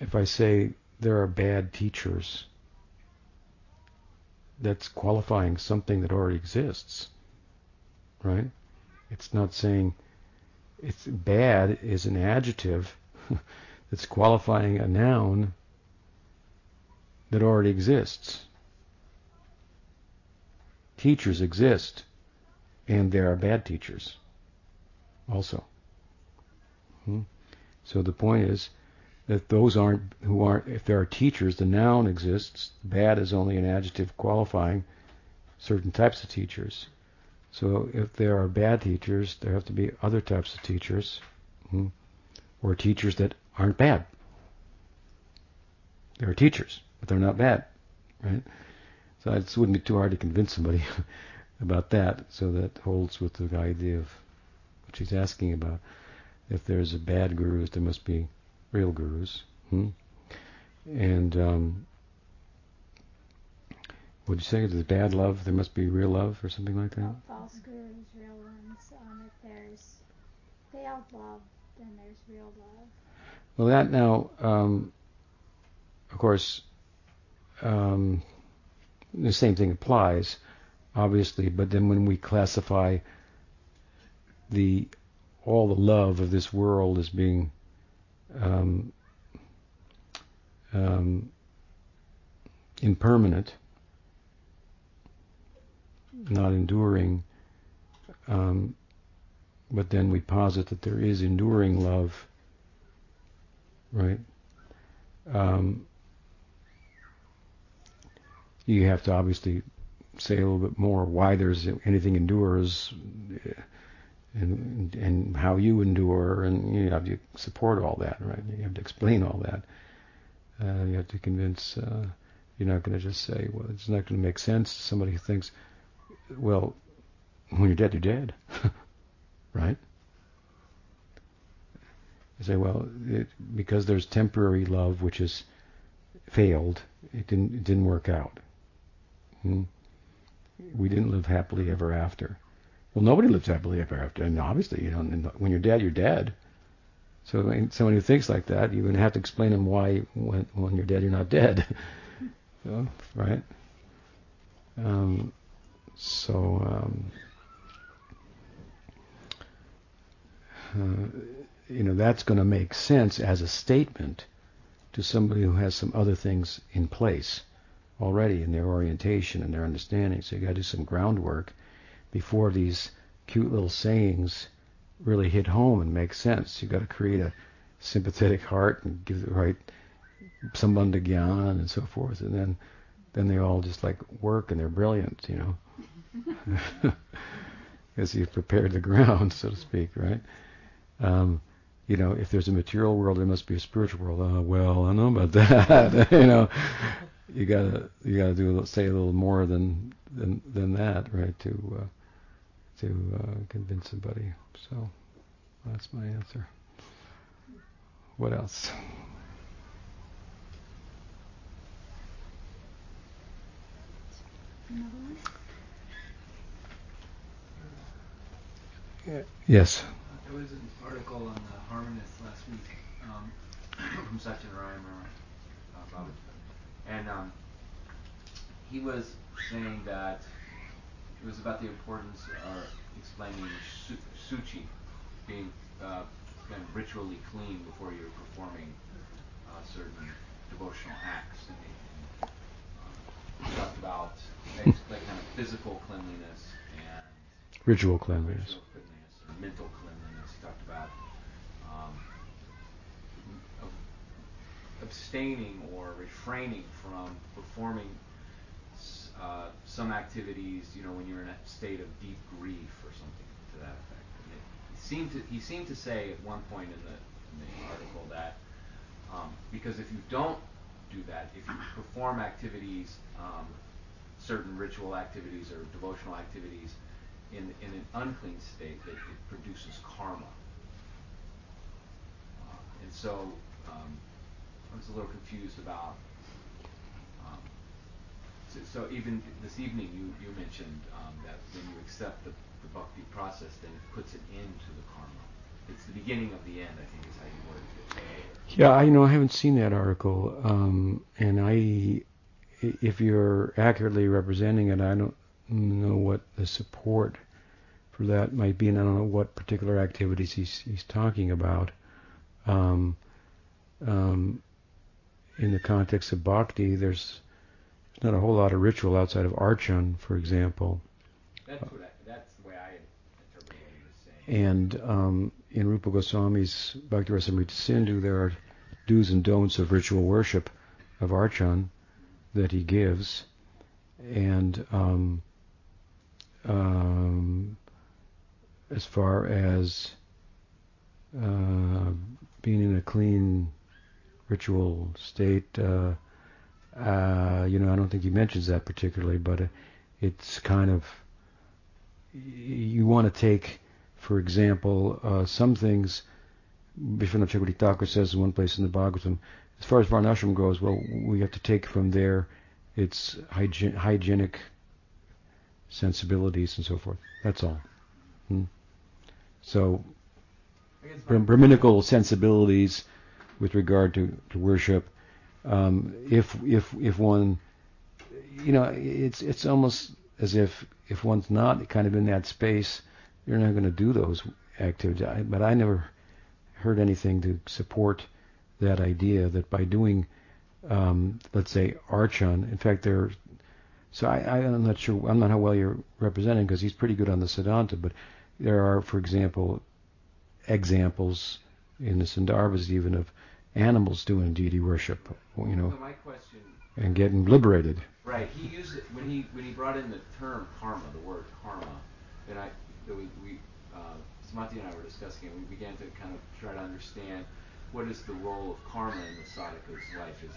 if I say there are bad teachers, that's qualifying something that already exists, right? It's not saying it's bad is an adjective that's qualifying a noun that already exists. Teachers exist, and there are bad teachers also. Hmm? So the point is that those aren't who aren't. If there are teachers, the noun exists. Bad is only an adjective qualifying certain types of teachers. So if there are bad teachers, there have to be other types of teachers, hmm, or teachers that aren't bad. There are teachers, but they're not bad, right? So it wouldn't be too hard to convince somebody about that. So that holds with the idea of what she's asking about. If there's a bad gurus, there must be real gurus. Hmm? And um, would you say there's bad love, there must be real love, or something like that? false gurus, real ones. Um, if there's failed love, then there's real love. Well, that now, um, of course, um, the same thing applies, obviously. But then when we classify the all the love of this world as being um, um, impermanent, not enduring, um, but then we posit that there is enduring love, right? Um, you have to obviously say a little bit more why there's anything endures and and how you endure and you have to support all that right you have to explain all that uh, you have to convince uh, you're not going to just say well it's not going to make sense to somebody who thinks well, when you're dead, you're dead, right? You say, well, it, because there's temporary love which has failed, it didn't it didn't work out. Hmm? We didn't live happily ever after. Well, nobody lives happily ever after, and obviously, you know, when you're dead, you're dead. So someone who thinks like that, you're going to have to explain them why when, when you're dead, you're not dead. so, right? Um, so, um, uh, you know, that's going to make sense as a statement to somebody who has some other things in place already in their orientation and their understanding. So you got to do some groundwork before these cute little sayings really hit home and make sense. You've got to create a sympathetic heart and give the right sambandha gyan and so forth, and then then they all just like work and they're brilliant, you know. because you've prepared the ground, so to speak, right? Um, you know, if there's a material world, there must be a spiritual world. Uh, well, I know about that. you know, you gotta you gotta do say a little more than than than that, right? To uh, to uh, convince somebody. So that's my answer. What else? Another one. Yes. There was an article on the Harmonist last week um, from Satyanarayana about it, and um, he was saying that it was about the importance of explaining su- suchi, being uh, kind of ritually clean before you're performing uh, certain devotional acts. And he, um, talked about like kind of physical cleanliness and ritual cleanliness. Ritual cleanliness or mental cleanliness. He talked about um, abstaining or refraining from performing uh, some activities, you know, when you're in a state of deep grief or something to that effect. It, he seemed to he seemed to say at one point in the, in the article that um, because if you don't do that, if you perform activities, um, certain ritual activities or devotional activities in in an unclean state, that it produces karma. Uh, and so um, I was a little confused about so, so, even this evening, you, you mentioned um, that when you accept the, the bhakti process, then it puts an end to the karma. It's the beginning of the end, I think, is how you worded it. Yeah, I know I haven't seen that article, um, and I, if you're accurately representing it, I don't know what the support for that might be, and I don't know what particular activities he's he's talking about. Um, um, in the context of bhakti, there's not a whole lot of ritual outside of archan, for example. That's, what I, that's the way I interpret what he was saying. And um, in Rupa Goswami's Bhakti Rasamrita Sindhu, there are do's and don'ts of ritual worship of archan that he gives. And um, um, as far as uh, being in a clean ritual state, uh, uh, you know, I don't think he mentions that particularly, but it's kind of you want to take, for example, uh, some things. Vishwanath Chakravarti Thakur says in one place in the Bhagavatam, as far as Varnashram goes, well, we have to take from there its hygi- hygienic sensibilities and so forth. That's all. Hmm? So, Brahminical sensibilities with regard to, to worship um, if if if one, you know, it's it's almost as if if one's not kind of in that space, you're not going to do those activities. I, but I never heard anything to support that idea that by doing, um, let's say, archan. In fact, there. So I, I, am not sure. I'm not how well you're representing because he's pretty good on the Siddhanta. But there are, for example, examples in the Sandarbhas even of animals doing deity worship, you know, so question, and getting liberated. Right. He used it when he when he brought in the term karma, the word karma. Then I we, we uh, Samati and I were discussing it. We began to kind of try to understand what is the role of karma in the sadhaka's life. Is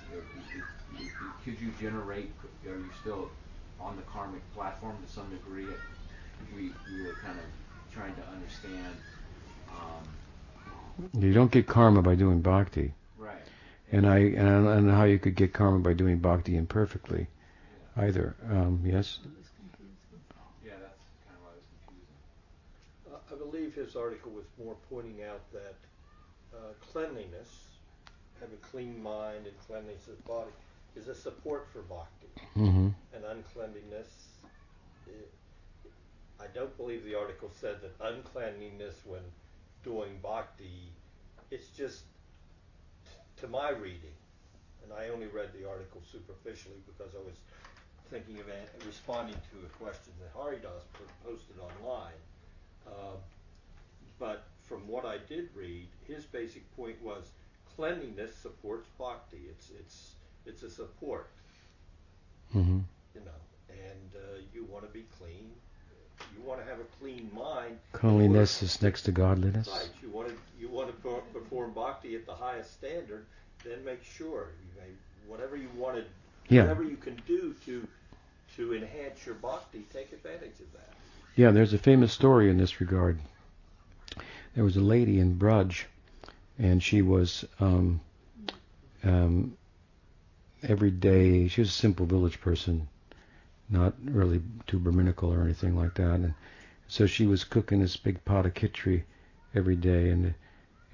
could you generate? Are you still on the karmic platform to some degree? We we were kind of trying to understand. Um, you don't get karma by doing bhakti. Right. And I and I don't know how you could get karma by doing bhakti imperfectly, yeah. either. Um, yes. Yeah, that's kind of why I was confusing. Uh, I believe his article was more pointing out that uh, cleanliness, have a clean mind and cleanliness of body, is a support for bhakti. Mm-hmm. And uncleanliness, it, I don't believe the article said that uncleanliness when doing bhakti, it's just to my reading, and I only read the article superficially because I was thinking of responding to a question that Haridas posted online. Uh, but from what I did read, his basic point was cleanliness supports bhakti. It's it's it's a support. Mm-hmm. You know, and uh, you want to be clean. You want to have a clean mind. Cleanliness is next to godliness. Right. You want to you want to perform bhakti at the highest standard then make sure you may, whatever you want to, yeah. whatever you can do to to enhance your bhakti, take advantage of that. Yeah, there's a famous story in this regard. There was a lady in Braj, and she was um, um, every day. She was a simple village person, not really too Brahminical or anything like that. And so she was cooking this big pot of khichdi every day, and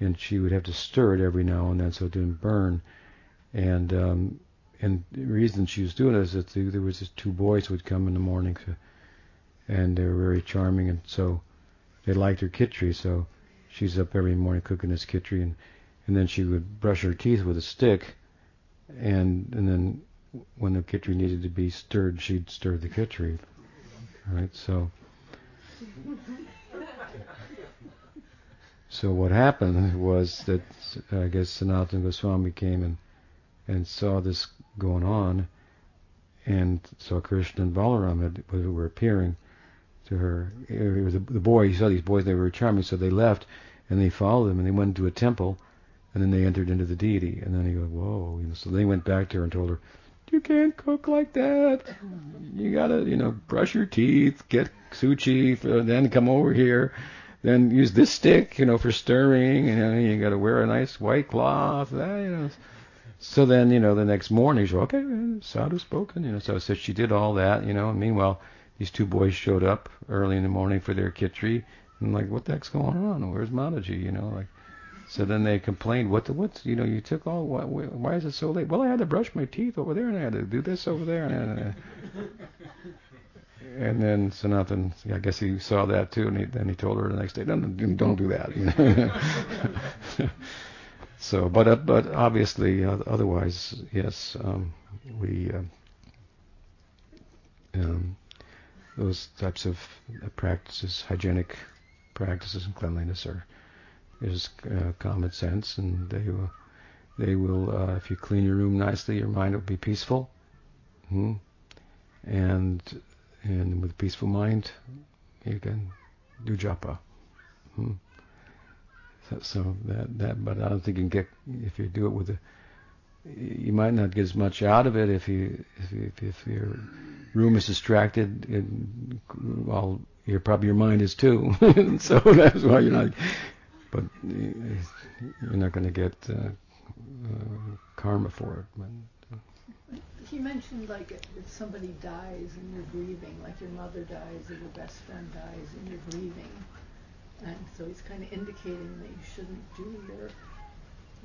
and she would have to stir it every now and then so it didn't burn. And um, and the reason she was doing it is that there was just two boys who would come in the morning, to, and they were very charming, and so they liked her kitchery. So she's up every morning cooking this kitchery, and and then she would brush her teeth with a stick, and and then when the kitchery needed to be stirred, she'd stir the kitchery. Right, so. So what happened was that I guess Sanatana Goswami came and and saw this going on, and saw Krishna and Balaram had, were appearing to her. The, the boy. He saw these boys; they were charming, so they left and they followed them and they went to a temple, and then they entered into the deity. And then he goes, "Whoa!" So they went back to her and told her, "You can't cook like that. You gotta, you know, brush your teeth, get suchi, uh, then come over here." Then use this stick, you know, for stirring, and uh, you, got to wear a nice white cloth, that, you know. So then, you know, the next morning, she okay, sadhu spoken, you know. So, so she did all that, you know. And meanwhile, these two boys showed up early in the morning for their kitri, and like, what the heck's going on? Where's Mataji? You know, like. So then they complained, what the what's you know you took all why, why is it so late? Well, I had to brush my teeth over there, and I had to do this over there, and. and then Sanatan, I guess he saw that too, and he, then he told her the next day, don't, don't do that. You know? So, but uh, but obviously, uh, otherwise, yes, um, we uh, um, those types of practices, hygienic practices and cleanliness, are is uh, common sense, and they will they will uh, if you clean your room nicely, your mind will be peaceful, hmm and and with peaceful mind, you can do japa. Hmm so that that, but I don't think you can get if you do it with a. You might not get as much out of it if you if, you, if your room is distracted. Well, your probably your mind is too. so that's why you're not. But you're not going to get uh, uh, karma for it. He mentioned like if somebody dies and you're grieving, like your mother dies or your best friend dies and you're grieving, and so he's kind of indicating that you shouldn't do your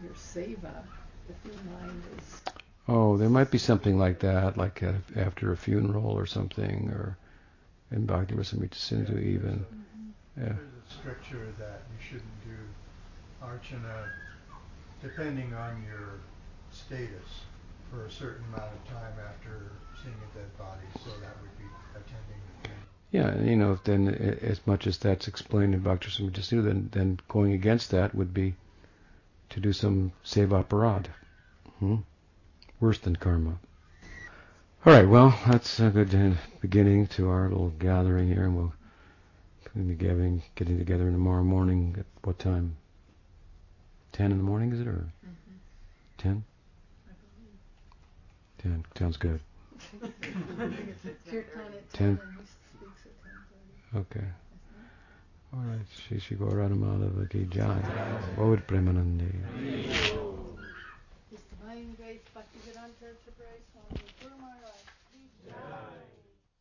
your seva if your mind is. Oh, there might be something like that, like a, after a funeral or something, or in Bhakti Rasamrita Sindhu even. A, yeah. Scripture that you shouldn't do archana depending on your status for a certain amount of time after seeing a dead body, so that would be attending the. Yeah, you know, then as much as that's explained in Bhakti Rasamrita then then going against that would be to do some seva aparad. Hmm? Worse than karma. All right, well, that's a good beginning to our little gathering here, and we'll be getting getting together tomorrow morning at what time? Ten in the morning, is it, or mm-hmm. ten? Ten sounds good. ten. Okay. All right. Shri Shri Gaurana Madhava ki jai. Gaur Premanande. His Divine Grace Bhaktivedanta Swami Guru Maharaj.